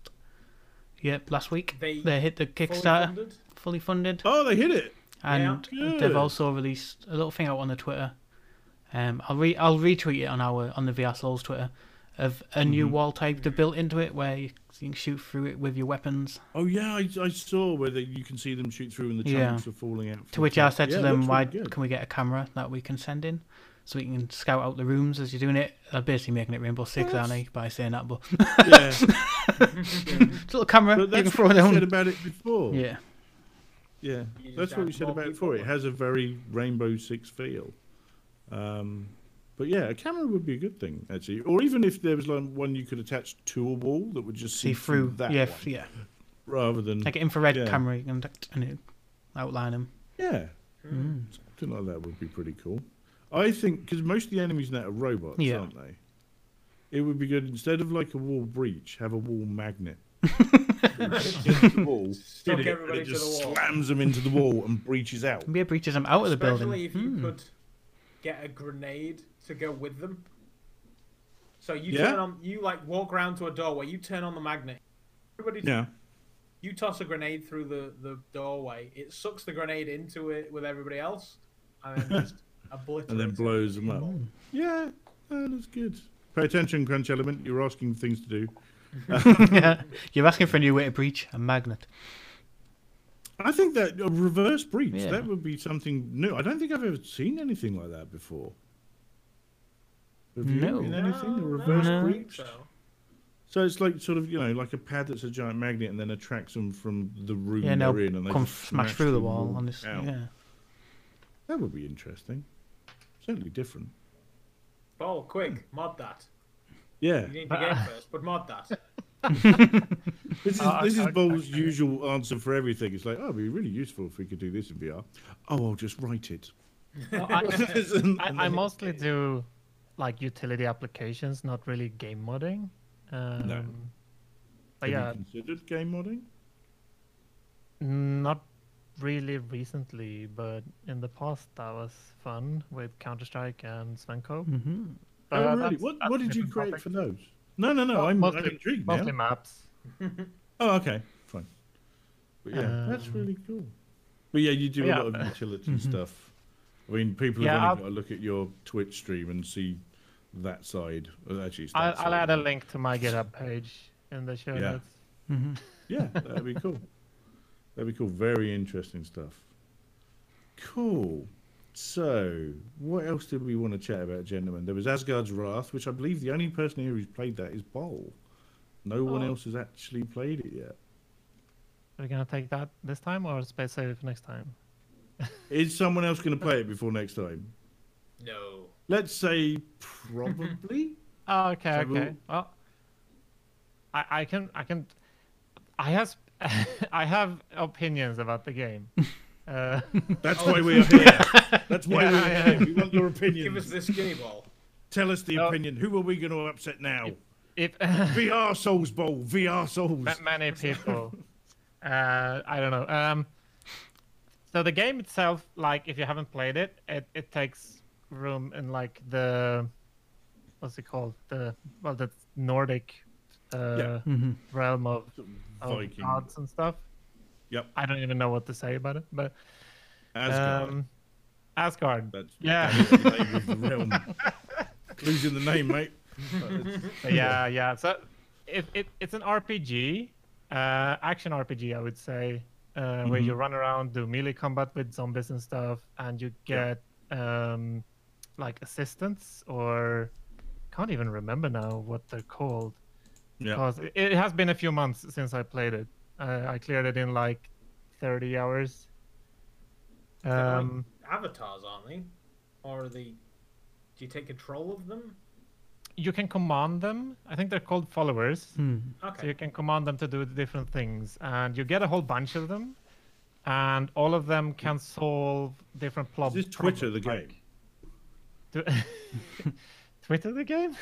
yeah, last week? They They hit the Fully Kickstarter, funded? fully funded. Oh, they hit it. and Yeah. they've also released a little thing out on the Twitter. Um, I'll re I'll retweet it on our on the VR Souls Twitter of a new Mm-hmm. wall type they built into it where you can shoot through it with your weapons. Oh yeah, I, I saw where they, you can see them shoot through and the Yeah. chunks are falling out. To which the I said Yeah, to them, "Why really can we get a camera that we can send in, so we can scout out the rooms as you're doing it?" I'm basically making it Rainbow Six, aren't I, by saying that? But Yeah, it's a little camera but you can that's throw what it we said about it before. Yeah, Yeah, that's what we said about it before. It has a very Rainbow Six feel. Um, but yeah, a camera would be a good thing actually, or even if there was like one you could attach to a wall that would just see through. that yeah, one, yeah, rather than like an infrared Yeah. camera, you can and it outline them. yeah, Mm. something like that would be pretty cool. I think because most of the enemies now are robots, Yeah. aren't they? It would be good instead of like a wall breach, have a wall magnet. The wall, Stuck hit it, and everybody it to just the wall. slams them into the wall and breaches out. Maybe it breaches them out of the building. Especially if you Hmm. could get a grenade to go with them. So you Yeah. turn on, you like walk around to a doorway, you turn on the magnet. Everybody, Yeah. you toss a grenade through the, the doorway. It sucks the grenade into it with everybody else, and then just obliterates. and then blows them up. Yeah, that's good. Pay attention, Crunch Element. You're asking things to do. yeah, you're asking for a new way to breach a magnet. I think that a reverse breach Yeah. that would be something new. I don't think I've ever seen anything like that before. Have you No. in anything a No, reverse no, breach? so. So it's like sort of you know like a pad that's a giant magnet and then attracts them from the room Yeah, they're in, and they come just smash through the wall on this. Yeah. That would be interesting. Certainly different. Boll, quick, mod that. Yeah, You need the game first, but mod that. this is Uh, this is I- I- usual answer for everything. It's like, oh, it'd be really useful if we could do this in VR. Oh, I'll just write it. Well, I, I, I mostly do like utility applications, not really game modding. Um, But Have yeah, you considered game modding? not really recently, but in the past that was fun with Counter Strike and Sven Co-op. hmm But oh, really? that's- What that's what did you create topic. for those? No, no, no. Well, I'm, I'm mostly- intrigued Mostly now. maps. Oh, okay, fine. But yeah, that's Um, really cool. But yeah, you do yeah. a lot of utility stuff. I mean, people Yeah, have only got to look at your Twitch stream and see that side. Actually, it's I'll, that I'll add a link to my GitHub page in the show Yeah. notes. hmm Yeah, that'd be cool. That'd be cool. Very interesting stuff. Cool. So, what else did we want to chat about, gentlemen? There was Asgard's Wrath, which I believe the only person here who's played that is Boll. No one Oh. else has actually played it yet. Are we gonna take that this time or space save it for next time? Is someone else going to play it before next time? No. Let's say probably. Oh, okay, So okay. we'll- Well, I, I can, I can, I have, I have opinions about the game. Uh, That's why we're here. That's why Yeah, we're yeah. here. We want your opinion. Give us this game Boll. Tell us the No. opinion. Who are we going to upset now? if VR Souls Boll. VR Souls. ma- many people, uh, I don't know. Um, so the game itself, like, if you haven't played it, it, it takes room in like the, what's it called? The well, the Nordic, uh, Yeah. hmm realm of Sort of of gods and stuff. Yep. I don't even know what to say about it, but Asgard. um, Asgard. That's yeah. that is the name of the realm. Clues in the name, mate. But yeah, yeah. So it, it it's an RPG, uh, action RPG, I would say, uh, where you run around, do melee combat with zombies and stuff, and you Yeah. get um, like assistants or can't even remember now what they're called Yeah. because it, it has been a few months since I played it. Uh, I cleared it in like 30 hours. They're like Um, avatars, aren't they? Or are they? Do you take control of them? you can command them. I think they're called followers. Hmm. So you can command them to do different things, and you get a whole bunch of them, and all of them can solve different Is problems. this Twitter the game? Twitter the game?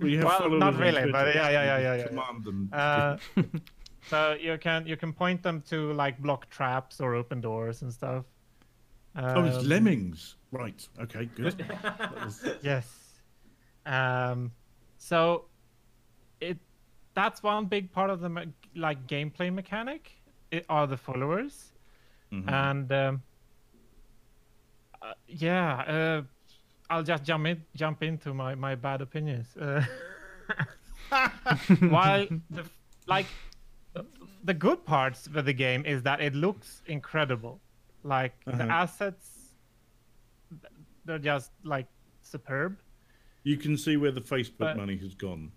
Well, have Well, not on really, but Twitter, yeah, yeah, yeah, yeah, yeah, Command them. Uh, so you can you can point them to like block traps or open doors and stuff. oh, it's Um, lemmings. Right. Okay. Good. Was- Yes. Um, so it that's one big part of the me- like gameplay mechanic. It are the followers, Mhm. and um, uh, yeah, uh, I'll just jump in, jump into my my bad opinions. Uh, while the like the good parts of the game is that it looks incredible, like the Uh-huh. assets, they're just like superb. You can see where the Facebook But- money has gone.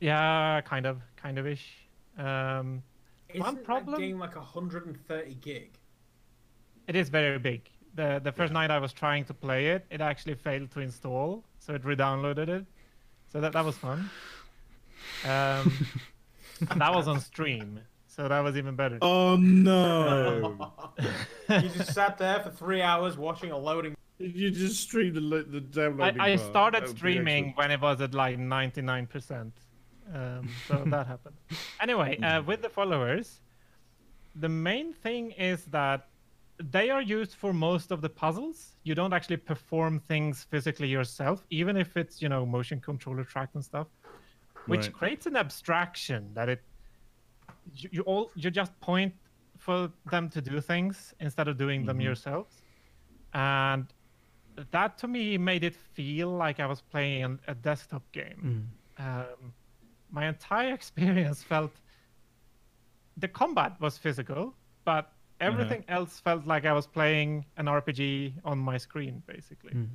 Yeah, kind of, kind of ish. Um, Isn't problem- that game like 130 gig? it is very big. The The first night I was trying to play it, it actually failed to install, so it re-downloaded it. So that that was fun. Um, and that was on stream, so that was even better. Oh no! you just sat there for three hours watching a loading. you just streamed the, lo- the I, downloading. I part. started That would be streaming when it was at like 99%. Um, so that happened. Anyway, uh, with the followers, the main thing is that they are used for most of the puzzles. You don't actually perform things physically yourself, even if it's, you know, motion controller tracked and stuff, which Right. creates an abstraction that it you, you all you just point for them to do things instead of doing them Mhm. yourselves. And that to me made it feel like I was playing a desktop game. Mm. Um, my entire experience felt the combat was physical, but everything else felt like I was playing an RPG on my screen, basically. Mm.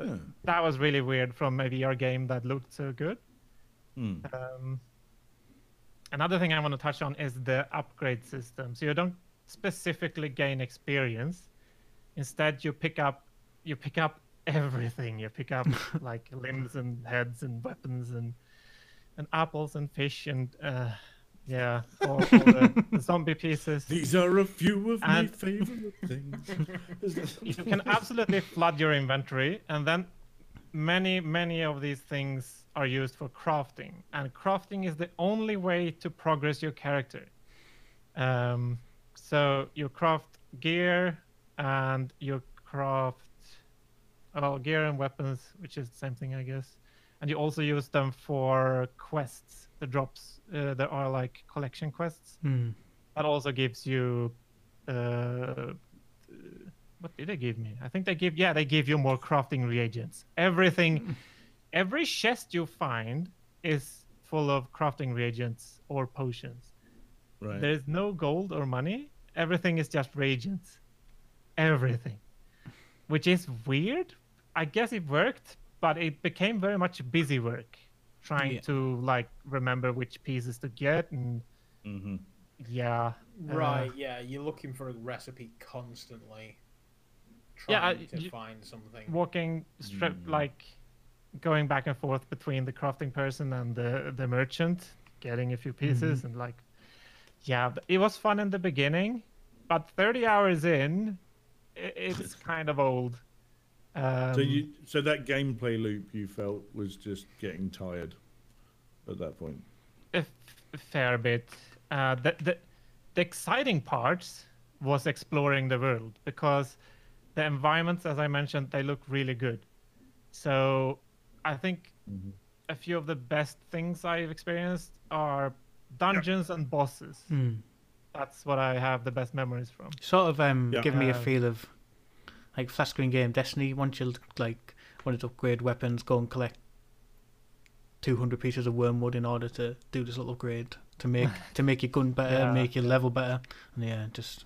Yeah. That was really weird from a VR game that looked so good. Hmm. Um, another thing I want to touch on is the upgrade system. So you don't specifically gain experience. Instead, you pick up you pick up everything. You pick up like limbs and heads and weapons and and apples and fish and uh, yeah, all, all the, the zombie pieces. These are a few of my favorite things. you can absolutely flood your inventory and then many many of these things are used for crafting. And crafting is the only way to progress your character. Um, so you craft gear and you craft well gear and weapons which is the same thing i guess. And you also use them for quests drops uh, there are like collection quests. Hmm. that also gives you uh, what did they give me? I think they give yeah they give you more crafting reagents. Everything every chest you find is full of crafting reagents or potions. Right. there's no gold or money. Everything is just reagents. Everything. Which is weird. I guess it worked but it became very much busy work trying Yeah. to like remember which pieces to get and hmm yeah uh, Right, yeah, you're looking for a recipe constantly. Yeah, Trying I- to you- find something. walking straight Mm. like going back and forth between the crafting person and the the merchant getting a few pieces and like yeah it was fun in the beginning but 30 hours in i- it's kind of old um, So you, so that gameplay loop you felt was just getting tired at that point. a f- fair bit uh, the, the the exciting parts was exploring the world because the environments as i mentioned they look really good so i think Mhm. a few of the best things i've experienced are dungeons and bosses Hmm. that's what i have the best memories from Sort of um, Yeah. give me a Uh, feel of like flat screen game Destiny. Once you like wanted to upgrade weapons, go and collect two hundred pieces of wormwood in order to do this little upgrade to make to make your gun better, Yeah. make your level better, and yeah, just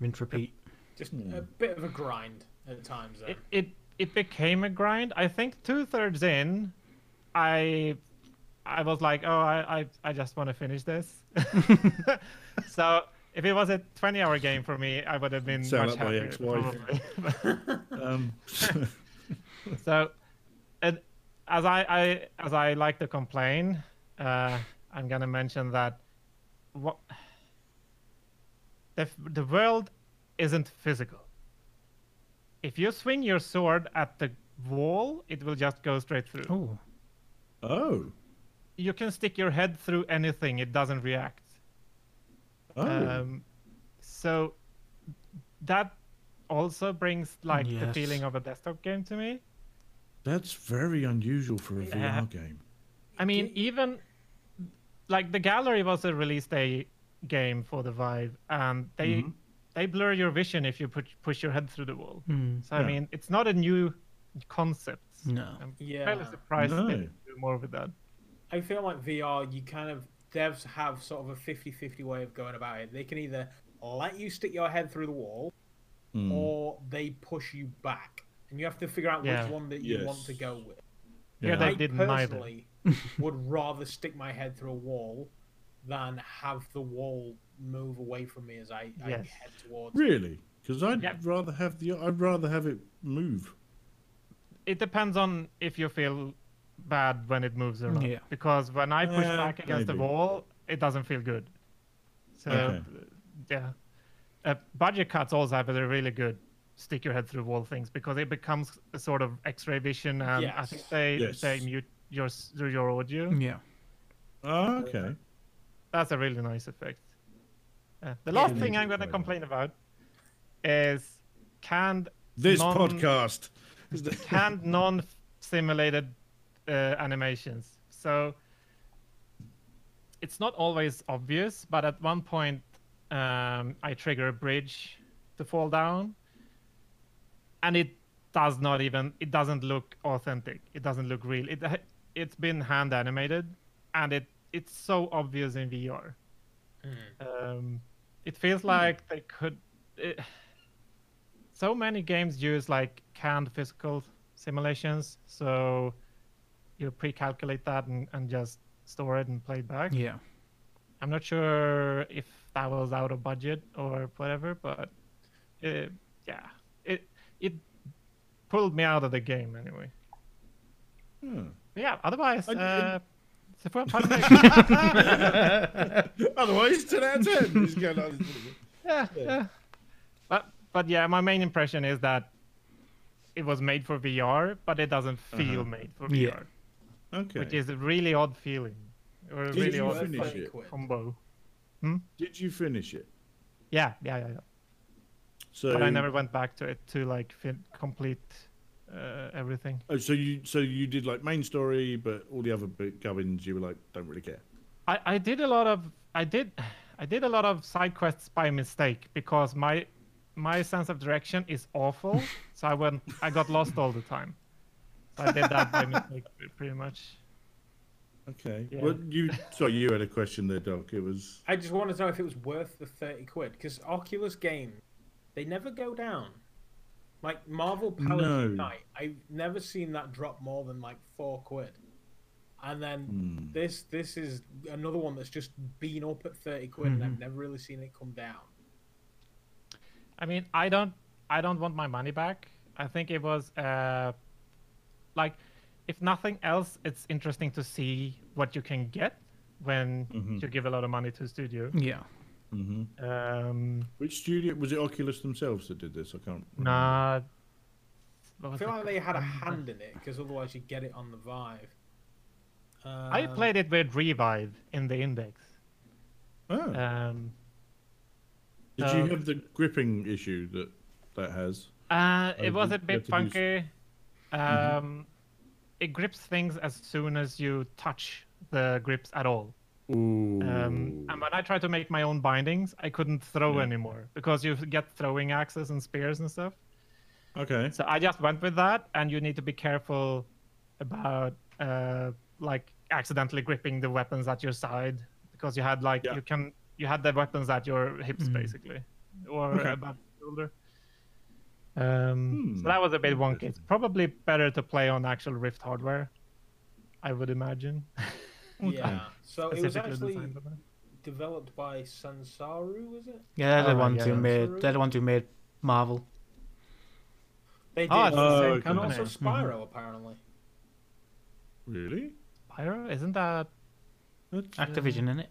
rinse repeat. Just Hmm. a bit of a grind at times. Then. it, it it became a grind i think two-thirds in i i was like oh i i, I just want to finish this so if it was a 20 hour game for me i would have been Sound much happier. Um, so and as i i as i like to complain uh i'm gonna mention that what the, the world isn't physical. If you swing your sword at the wall it will just go straight through. Oh, oh, you can stick your head through anything it doesn't react oh, um, so that also brings like the feeling of a desktop game to me that's very unusual for a Yeah. VR game. I mean, even like the gallery was a release day game for the Vive, and they Mhm. they blur your vision if you put push your head through the wall. hmm. So I mean, it's not a new concept. no. I'm Yeah. fairly surprised they No. didn't do more with that. I feel like VR, you kind of devs have sort of a 50-50 way of going about it. They can either let you stick your head through the wall, Hmm. or they push you back, and you have to figure out Yeah. which one that you Yes. want to go with. Yeah, they I did neither. personally would rather stick my head through a wall than have the wall move away from me as I, I head towards. Really? Because I'd Yeah. rather have the I'd rather have it move. It depends on if you feel bad when it moves around. Yeah. Because when I push Uh, back against the wall, it doesn't feel good. So Okay. yeah, uh, budget cuts also have a really good stick your head through wall things because it becomes a sort of X-ray vision, and I think they Yes. they mute your s- your audio. Yeah. Oh, okay. That's a really nice effect. Uh, the last Yeah, thing I'm going to complain about is canned This non- podcast. canned non-simulated animations. So it's not always obvious, but at one point um, I trigger a bridge to fall down, and it does not even it doesn't look authentic. It doesn't look real. It it's been hand animated, and it it's so obvious in VR. Um, it feels like they could. It, so many games use like canned physical simulations, so you pre-calculate that and, and just store it and play it back. Yeah. I'm not sure if that was out of budget or whatever, but it, yeah, it it pulled me out of the game anyway. Hmm. Yeah, otherwise, I- I- uh, it's a fun project. Otherwise, ten out of ten. Just go like- yeah, yeah. But but yeah, my main impression is that it was made for VR, but it doesn't feel Uh-huh. made for Yeah. Okay. which is a really odd feeling or a Did really you odd finish it? combo. Did you finish it? Yeah, yeah, yeah, yeah. So, But I never went back to it to like fin- complete uh, everything. Oh, so you so you did like main story, but all the other bit gubbins you were like don't really care. I, I did a lot of I did I did a lot of side quests by mistake because my my sense of direction is awful. so I went I got lost all the time. So I did that by mistake pretty much. Okay. Yeah. Well, you sorry, you had a question there, Doc. It was I just wanted to know if it was worth the 30 quid because Oculus games, they never go down. Like Marvel Powers No. Unite, I've never seen that drop more than like four quid. And then Hmm. this this is another one that's just been up at 30 quid and I've never really seen it come down. I mean I don't I don't want my money back. I think it was uh like if nothing else it's interesting to see what you can get when Mhm. you give a lot of money to a studio. Yeah. hmm Um which studio was it? Oculus themselves that did this. I can't. remember. nah I feel like they had a hand in it because otherwise you'd get it on the Vive. I Um, played it with Revive in the index. Oh. Um, did so- you have the gripping issue that that has? uh, it was a bit funky. to funky. Um, It grips things as soon as you touch the grips at all. Um, and when I tried to make my own bindings, I couldn't throw Yeah. anymore because you get throwing axes and spears and stuff. okay. So I just went with that, and you need to be careful about uh, like accidentally gripping the weapons at your side because you had like Yeah. you can you had the weapons at your hips Mhm. basically, or Okay. above your shoulder. Um, Hmm. So that was a bit wonky. It's probably better to play on actual Rift hardware, I would imagine. Yeah. So it was actually designed for that. developed by Sanzaru, was it? Yeah, they're the Alright, ones yeah, who made. They're the ones who made Marvel. They did. Oh, it's the Oh, same and also Spyro, apparently. Really? Pyro, isn't that? That's, Activision in it.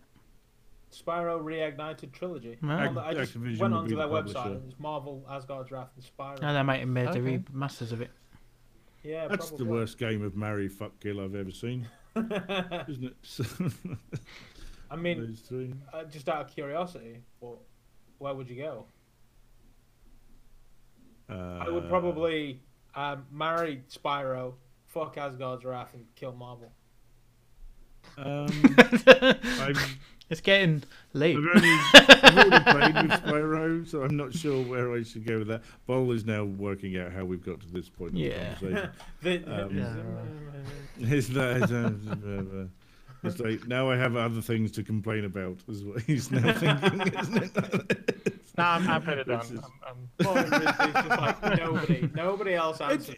Spyro Reignited Trilogy. Right. On I just Activision went would onto their the website publisher. and it's Marvel, Asgard's Wrath, and Spyro. No, they might have made Okay. the remasters of it. yeah, That's the worst game of marry, fuck, kill I've ever seen, isn't it? I mean, Those three. uh, just out of curiosity, but where would you go? I would Uh, probably um, marry Spyro, fuck Asgard's Wrath, and kill Marvel. Um, I've, it's getting late. I've, only, I've already played with Spyro, so I'm not sure where I should go with that. Boll is now working out how we've got to this point in Yeah. the conversation. Um, Yeah. It's, that, it's, uh, it's like now I have other things to complain about, is what he's now thinking, isn't it? No, I'm, I'm pretty done. This is- I'm, I'm... Well, it's, it's just like nobody, nobody else It's,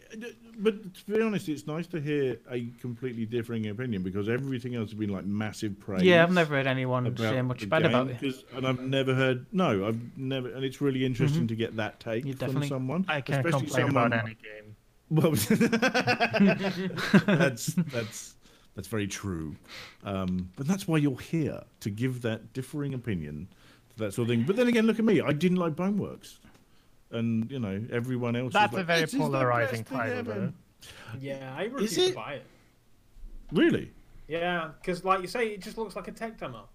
but to be honest, it's nice to hear a completely differing opinion because everything else has been like massive praise. Yeah, I've never heard anyone say much bad about it. and I've never heard. No, I've never, and it's really interesting to get that take You from someone. I can't especially complain someone- about any game. Well, that's that's that's very true, um, but that's why you're here to give that differing opinion to that sort of thing. But then again, look at me. I didn't like Boneworks, and you know everyone else. is That's a like, very "This is the polarizing title, ever." Yeah, I refuse to buy it. Really, Yeah, because like you say, it just looks like a tech demo.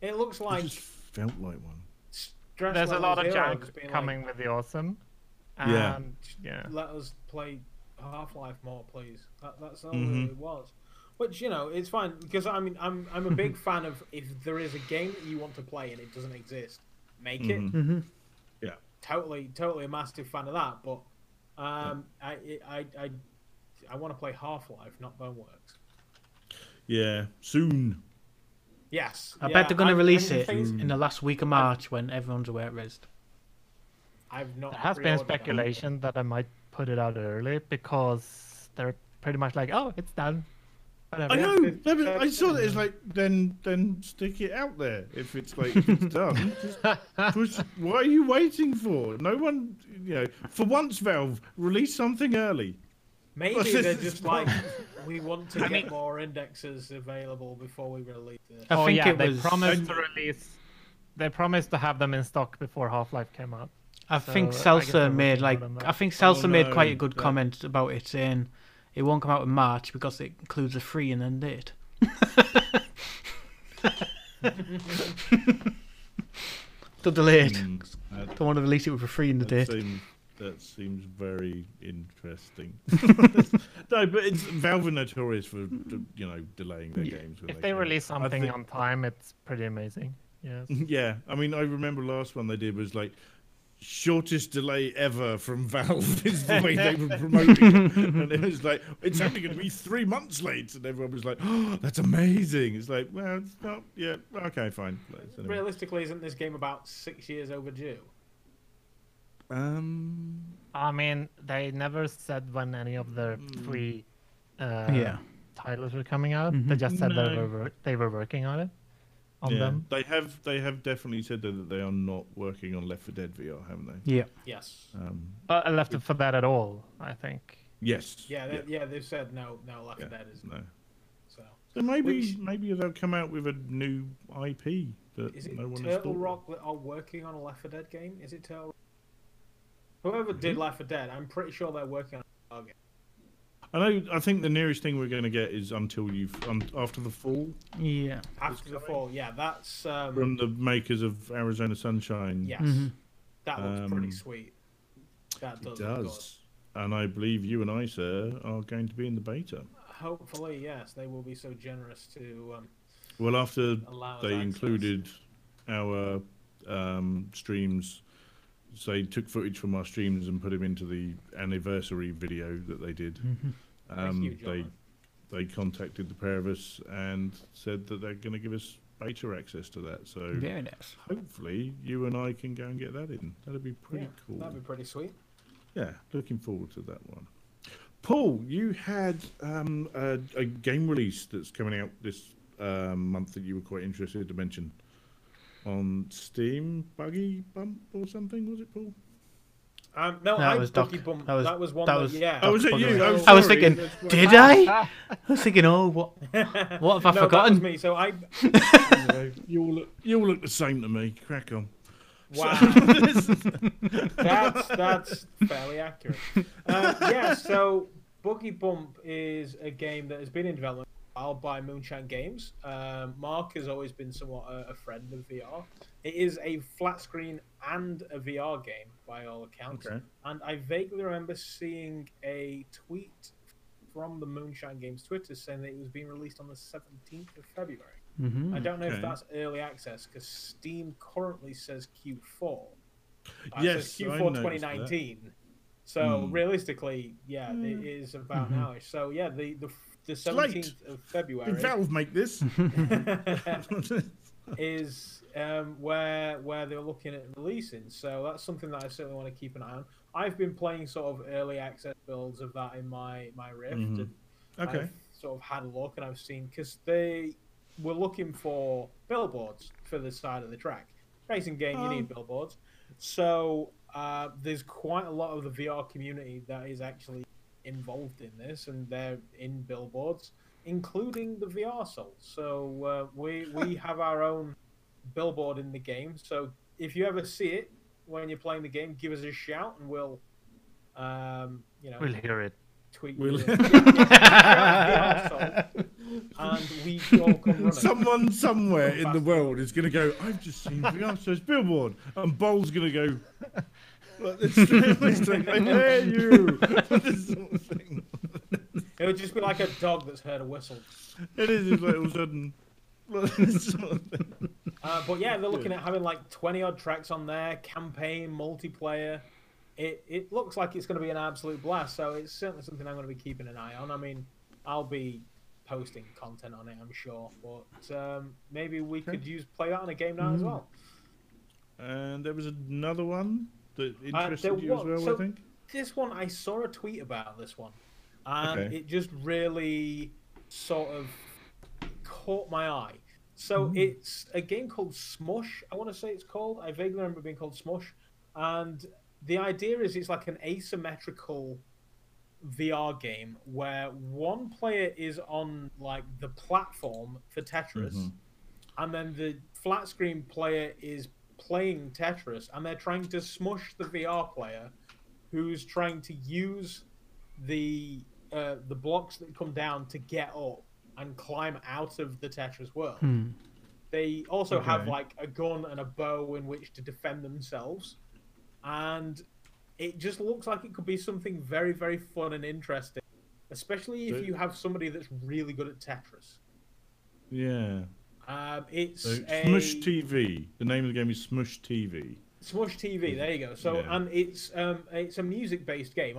It looks I like just felt like one. stress There's a lot of zero junk just being coming with the awesome. And, Yeah. yeah. Let us play Half Life more, please. That, that's all Mhm. it was. Which you know, it's fine because I mean, I'm I'm a big fan of if there is a game that you want to play and it doesn't exist, make it. Mhm. hmm Totally, totally a massive fan of that. But um, I I I I want to play Half Life, not Boneworks. Yeah, soon. Yes, I yeah, bet they're going to release it think- in the last week of March when everyone's away at Rest. I've not. There has been pre-ordered that. speculation that I might put it out early because they're pretty much like, oh, it's done. Whatever. I Yeah, know. it- no, but I saw that. It's like then then stick it out there if it's like if it's done. Just push. What are you waiting for? No one. You know. For once, Valve release something early. Maybe This they're just fine. like we want to I get mean- more indexes available before we release it. I oh think yeah, it they was. promised to release. They promised to have them in stock before Half Life came out. I think So, I guess Salsa made like hard on that. I think Salsa Oh, made quite a good that- comment about it, saying it won't come out in March because it includes a free and then date. Still delayed. Mm, that, Don't want to release it with a free in the date. seems that seems very interesting. no, but it's Valve are notorious for you know delaying their Yeah. games. If they can. release something think- on time, it's pretty amazing. Yes. Yeah, I mean, I remember last one they did was like shortest delay ever from Valve is the way they were promoting it, and it was like it's only going to be three months late, and everyone was like, "Oh, that's amazing!" It's like, well, it's not. Yeah, okay, fine. Anyway. Realistically, isn't this game about six years overdue? Um, I mean, they never said when any of their Mm. free uh, Yeah. titles were coming out. They Mhm. just said they were they were working on it. On yeah, them. they have they have definitely said that they are not working on Left 4 Dead VR, haven't they? Yeah. Yes. Um, Uh, I left it for that at all. I think. yes. Yeah, they, yeah. They've said no, no, Left 4 Yeah, Dead is no. so. So maybe Which- maybe they'll come out with a new IP that Is it no one has Turtle thought. Rock that are working on a Left 4 Dead game? Is it Turtle? Whoever did Left 4 Dead, I'm pretty sure they're working on a game. I know. I think the nearest thing we're going to get is until you've um, after the fall Yeah. After the fall, yeah, that's um, from the makers of Arizona Sunshine. yes, Mhm. that looks pretty Um, sweet. That it does. look good. does. And I believe you and I, sir, are going to be in the beta. Hopefully, yes, they will be so generous to um, Well, after allow. they access. included our um, streams, so they took footage from our streams and put them into the anniversary video that they did. Mhm. Um, they honour. they contacted the pair of us and said that they're going to give us beta access to that. So Very nice. hopefully you and I can go and get that in. That'd be pretty Yeah, cool. That'd be pretty sweet. Yeah, looking forward to that one. Boll, you had um, a, a game release that's coming out this um, month that you were quite interested to mention on Steam. Buggy Bump or something, was it, Boll? Um, no, That I was Bucky Doc- Bump. that was- that was one. that That, was- yeah. Oh, was it you? Bump. Oh, I was thinking, Did I? I was thinking, oh, what, what have I no, forgotten? That was me. So I. Anyway, you all look you all look the same to me. Crack on. Wow. that's that's fairly accurate. Uh, yeah, so Buggy Bump is a game that has been in development a while Moonshine Games. Um, Mark has always been somewhat a, a friend of VR. It is a flat screen and a VR game by all accounts. Okay. And I vaguely remember seeing a tweet from the Moonshine Games Twitter saying that it was being released on the 17th of February. hmm I don't know okay. if that's early access because Steam currently says Q4. Uh, Yes, says I Q4 noticed that. 2019. So Hmm. realistically, yeah, it is about Mhm. now. So yeah, the the the late. 17th of February Did Valve make this? is um, where where they're looking at releasing. So that's something that I certainly want to keep an eye on. I've been playing sort of early access builds of that in my my Rift. Mhm. and okay. I've sort of had a look and I've seen because they were looking for billboards for the side of the track. Racing game, you need Oh. billboards. So uh, there's quite a lot of the VR community that is actually involved in this, and they're in billboards, including the VR Souls. So uh, we we have our own billboard in the game. So if you ever see it when you're playing the game, give us a shout, and we'll, um, you know, We'll hear it. tweet We'll- you. VR Soul, and we all come running. Someone somewhere in the world is going to go, I've just seen Piasso's billboard. And Boll's going to go, "Well, it's- it's like, I hear you. This sort of thing. It would just be like a dog that's heard a whistle. It is it's like all of a sudden. this sort of thing. Uh, but yeah, they're looking at having like 20 odd tracks on there, campaign, multiplayer. It, it looks like it's going to be an absolute blast, so it's certainly something I'm going to be keeping an eye on. I mean, I'll be posting content on it, I'm sure, but um, maybe we Okay. could use play that on a game now as Mm. well. And there was another one that Uh, interested there you as well, so- I think. This one, I saw a tweet about this one, and Okay. it just really sort of caught my eye. So it's a game called Smush. I want to say it's called. I vaguely remember it being called Smush, and the idea is it's like an asymmetrical VR game where one player is on like the platform for Tetris, Mhm. and then the flat screen player is playing Tetris, and they're trying to smush the VR player, who's trying to use the uh, the blocks that come down to get up and climb out of the Tetris world. Hmm. They also have like a gun and a bow in which to defend themselves, and it just looks like it could be something very, very fun and interesting, especially if you have somebody that's really good at Tetris. Yeah. Um, it's So a Smush TV. The name of the game is Smush TV. Smush TV. There you go. So Yeah. and it's um it's a music based game,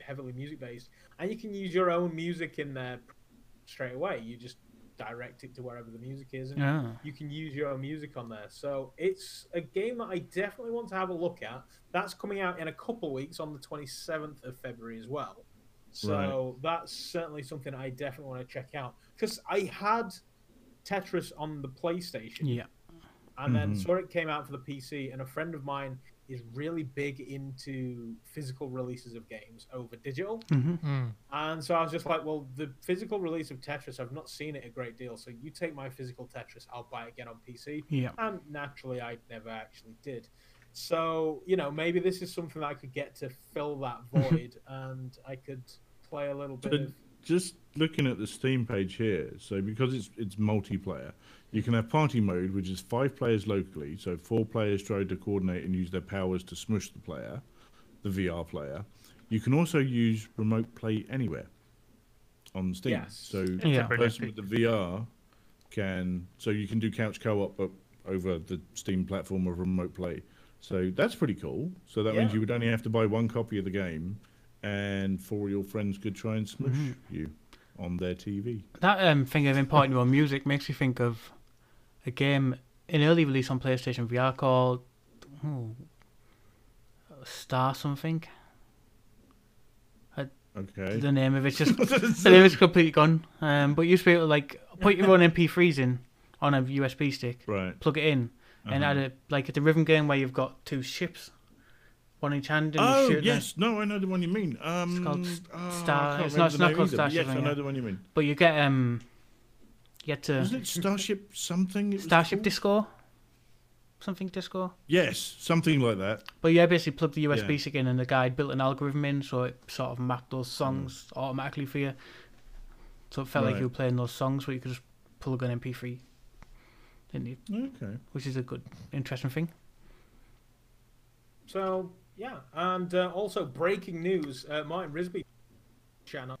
heavily music based, and you can use your own music in there straight away. You just direct it to wherever the music is, and Yeah. you can use your own music on there. So it's a game that I definitely want to have a look at. That's coming out in a couple weeks on the 27th of February as well. So that's certainly something I definitely want to check out because I had Tetris on the PlayStation Yeah. and then Mhm. saw it came out for the PC. And a friend of mine is really big into physical releases of games over digital. hmm Hmm. And so I was just like, well, the physical release of Tetris, I've not seen it a great deal. So you take my physical Tetris, I'll buy it again on PC. Yeah. And naturally, I never actually did. So, you know, maybe this is something that I could get to fill that void and I could play a little bit So of. Just looking at the Steam page here, so because it's it's multiplayer, you can have party mode, which is five players locally, so four players try to coordinate and use their powers to smush the player, the VR player. You can also use remote play anywhere on Steam. Yes. So It's Yeah. the person with the VR can so you can do couch co-op up over the Steam platform of remote play. So that's pretty cool. So that means you would only have to buy one copy of the game, and four of your friends could try and smush Mm-hmm. you on their TV. That um, thing of importing your music makes me think of a game, an early release on PlayStation VR called oh, Star something. Okay. The name of it's just the name is completely gone. Um, but you used to be able to like put your own MP3s in on a USB stick, right. plug it in, and Uh-huh. add a like it's a rhythm game where you've got two ships, one each hand, and Oh shoot them. yes, no, I know the one you mean. Um, called oh, Star- I can't it's remember not- it's not name called either, but Starship Yes, I know the one you mean. But you get um, you get to Wasn't it Starship something? it Starship called? Disco, something Disco. Yes, something like that. But yeah, basically plug the USB Yeah. stick in, and the guy built an algorithm in, so it sort of mapped those songs automatically for you. So it felt like you were playing those songs, where you could just plug an MP3, didn't you? Okay. Which is a good, interesting thing. So, yeah. And uh, also, breaking news uh, Martin Risby channel,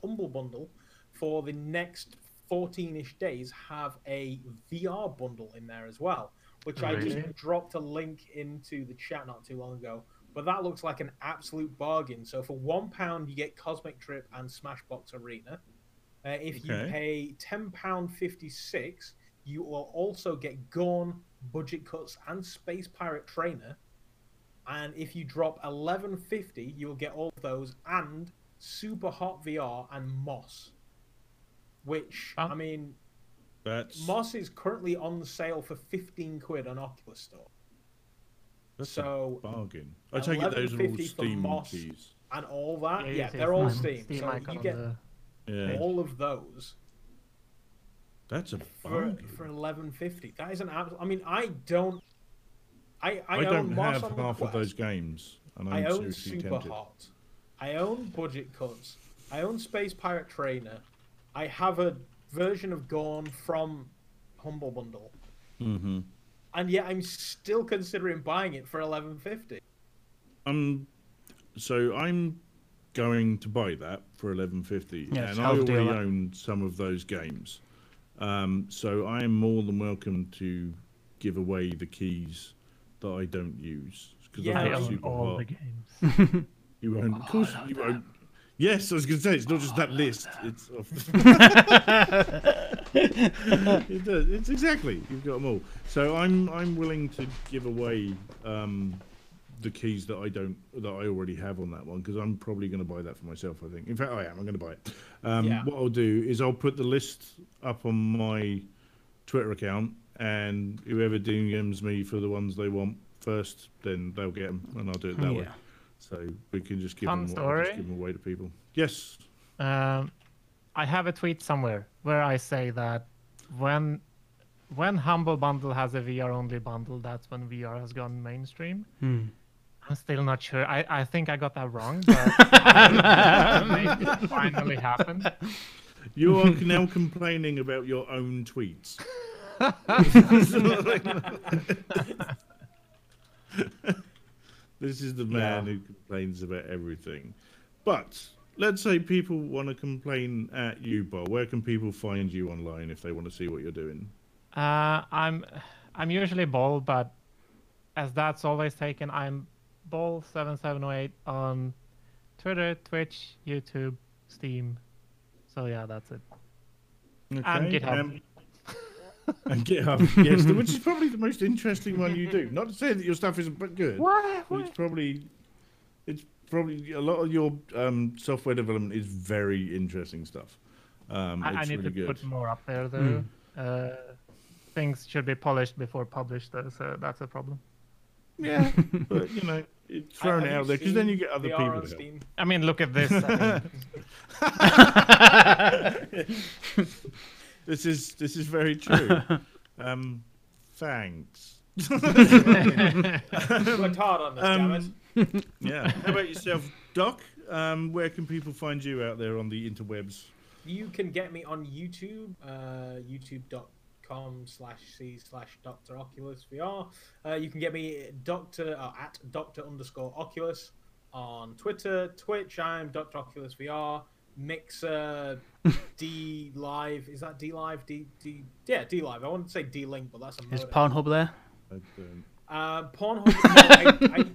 Humble Bundle, for the next 14 ish days, have a VR bundle in there as well, which I just dropped a link into the chat not too long ago. But that looks like an absolute bargain. So, for £1, you get Cosmic Trip and Smashbox Arena. Uh, if you pay £10.56, you will also get Gorn, Budget Cuts, and Space Pirate Trainer. And if you drop 1150, you'll get all of those and Super Hot VR and Moss. Which, Oh. I mean, That's Moss is currently on sale for 15 quid on Oculus Store. that's so- a bargain. I take it those are all 11.50 Steam Moss. keys. And all that, yeah, you see they're all Steam- Steam. Steam so you get the- Yeah, all of those that's a for bargain. for 1150. That is an absolute. I mean, I don't. I I, I, don't Moss have on half of those games, and I'm I own seriously Super tempted. Hot. I own Budget Cuts. I own Space Pirate Trainer. I have a version of Gorn from Humble Bundle, Mm-hmm. and yet I'm still considering buying it for 1150. Um, so I'm going to buy that for eleven fifty, Yeah, and a I hell of a deal, already that. own some of those games. Um, so I am more than welcome to give away the keys that I don't use because Yeah, I I've got own super all hot. the games. You own, of course, you own. Yes, I was going to say it's not just that list. It's off it does. It's exactly you've got them all. So I'm I'm willing to give away um, the keys that I don't that I already have on that one because I'm probably going to buy that for myself. I think. In fact, I am. I'm going to buy it. Um, Yeah. What I'll do is I'll put the list up on my Twitter account, and whoever DMs me for the ones they want first, then they'll get them, and I'll do it that way. So we can just give Fun them I'll just give them away to people. Yes. Um, I have a tweet somewhere where I say that when when Humble Bundle has a VR only bundle, that's when VR has gone mainstream. Hmm. I'm still not sure. I, I think I got that wrong, but it finally happened. You are now complaining about your own tweets. this is the man Yeah. who complains about everything. But let's say people want to complain at you, Boll. Where can people find you online if they want to see what you're doing? Uh, I'm I'm usually Boll, but as that's always taken, I'm Boll7708 on Twitter, Twitch, YouTube, Steam. So yeah, that's it. And GitHub. um, and GitHub, yes, which is probably the most interesting one you do. Not to say that your stuff isn't good. What? But it's probably it's probably a lot of your um, software development is very interesting stuff. Um, I, I need really to good. put more up there though. Uh, things should be polished before published though, so that's a problem. Yeah, but you know, it's thrown it out there because then you get other VR people. to help. Steam? I mean, look at this. I mean, This is this is very true. um, thanks. Worked hard on this, damn it. Um, yeah. How about yourself, Doc? Um, where can people find you out there on the interwebs? You can get me on YouTube, uh, youtube.com slash c slash Dr. Oculus VR. Uh, you can get me Doctor uh, at Dr. underscore Oculus on Twitter, Twitch. I'm Dr. Oculus VR. Mixer, D Live. Is that D Live? D D yeah, D Live. I wanted to say D Link, but that's a Is modem. Pornhub there? I don't- Uh, Pornhub. no, I, I,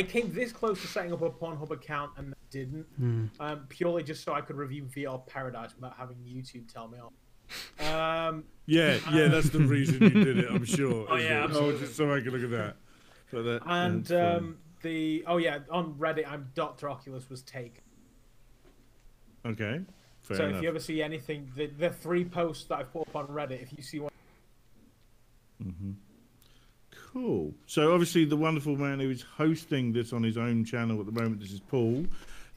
I came this close to setting up a Pornhub account and didn't. Hmm. Um, purely just so I could review VR Paradise without having YouTube tell me off. Um, Yeah, yeah, that's the reason you did it. I'm sure. Oh, isn't yeah, it? absolutely. just so I can look at that. But that and that's fine. um, the oh yeah, on Reddit, I'm Doctor Oculus was taken. Okay, fair so enough. if you ever see anything, the the three posts that I've put up on Reddit, if you see one, Cool. So obviously, the wonderful man who is hosting this on his own channel at the moment, this is Paul.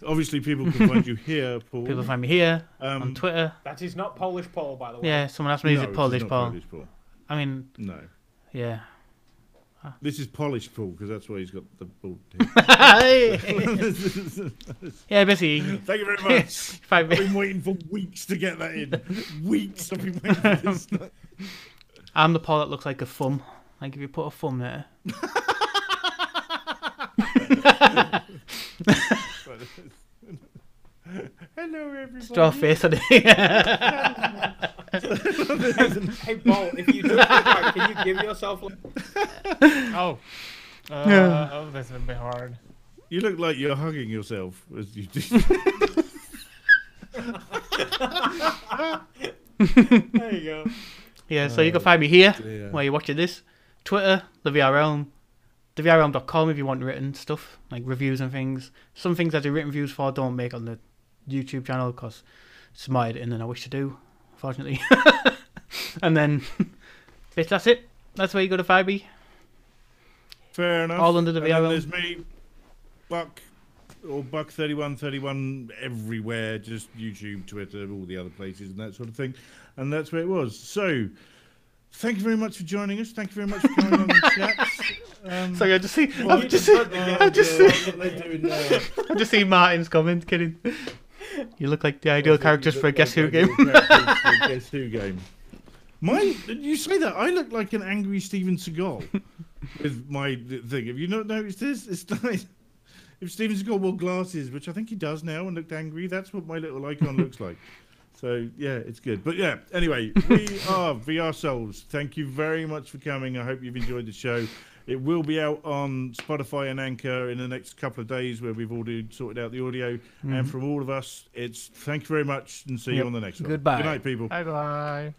Obviously, people can find you here, Paul. People find me here Um, on Twitter. that is not Polish Paul, by the way. Yeah, someone asked me, is no, it Polish, not Paul? Polish Paul. I mean, No, yeah. This is Polish Paul because that's why he's got the bald head. yeah, basically, Thank you very much. I've been waiting for weeks to get that in. weeks I've been waiting for this. I'm the Paul that looks like a thumb. Like if you put a thumb there. Hello, everybody. Draw a face on it. Hey, hey Paul, if you do, right, can you give yourself? Like, oh. Uh, oh, this will be hard. You look like you're hugging yourself as you do. there you go. yeah, so you can find me here dear. while you're watching this. Twitter, the VR Realm. TheVRRealm.com if you want written stuff, like reviews and things. Some things I do written reviews for don't make on the YouTube channel because it's my editing and I wish to do, unfortunately. and then, Twitch, that's it. That's where you go to me. Fair enough. All under the VR. There's me, Buck, or Buck thirty one thirty one everywhere. Just YouTube, Twitter, all the other places, and that sort of thing. And that's where it was. So, thank you very much for joining us. Thank you very much for coming on the chat. Um, Sorry, I just see, I've just, just seen, I've just, yeah, seen, what they're doing now. I've just seen Martin's comment. Kidding. You look like the ideal characters for a Guess Who game. Characters for a Guess Who game. My, you say that I look like an angry Steven Seagal with my thing. Have you not noticed this? It's nice. If Steven Seagal wore glasses, which I think he does now, and looked angry, that's what my little icon looks like. So yeah, it's good. But yeah, anyway, we are VR Souls. Thank you very much for coming. I hope you've enjoyed the show. It will be out on Spotify and Anchor in the next couple of days, where we've already sorted out the audio. And mm-hmm. from all of us, it's thank you very much, and see you on the next one. Goodbye. Good night, people. Bye bye.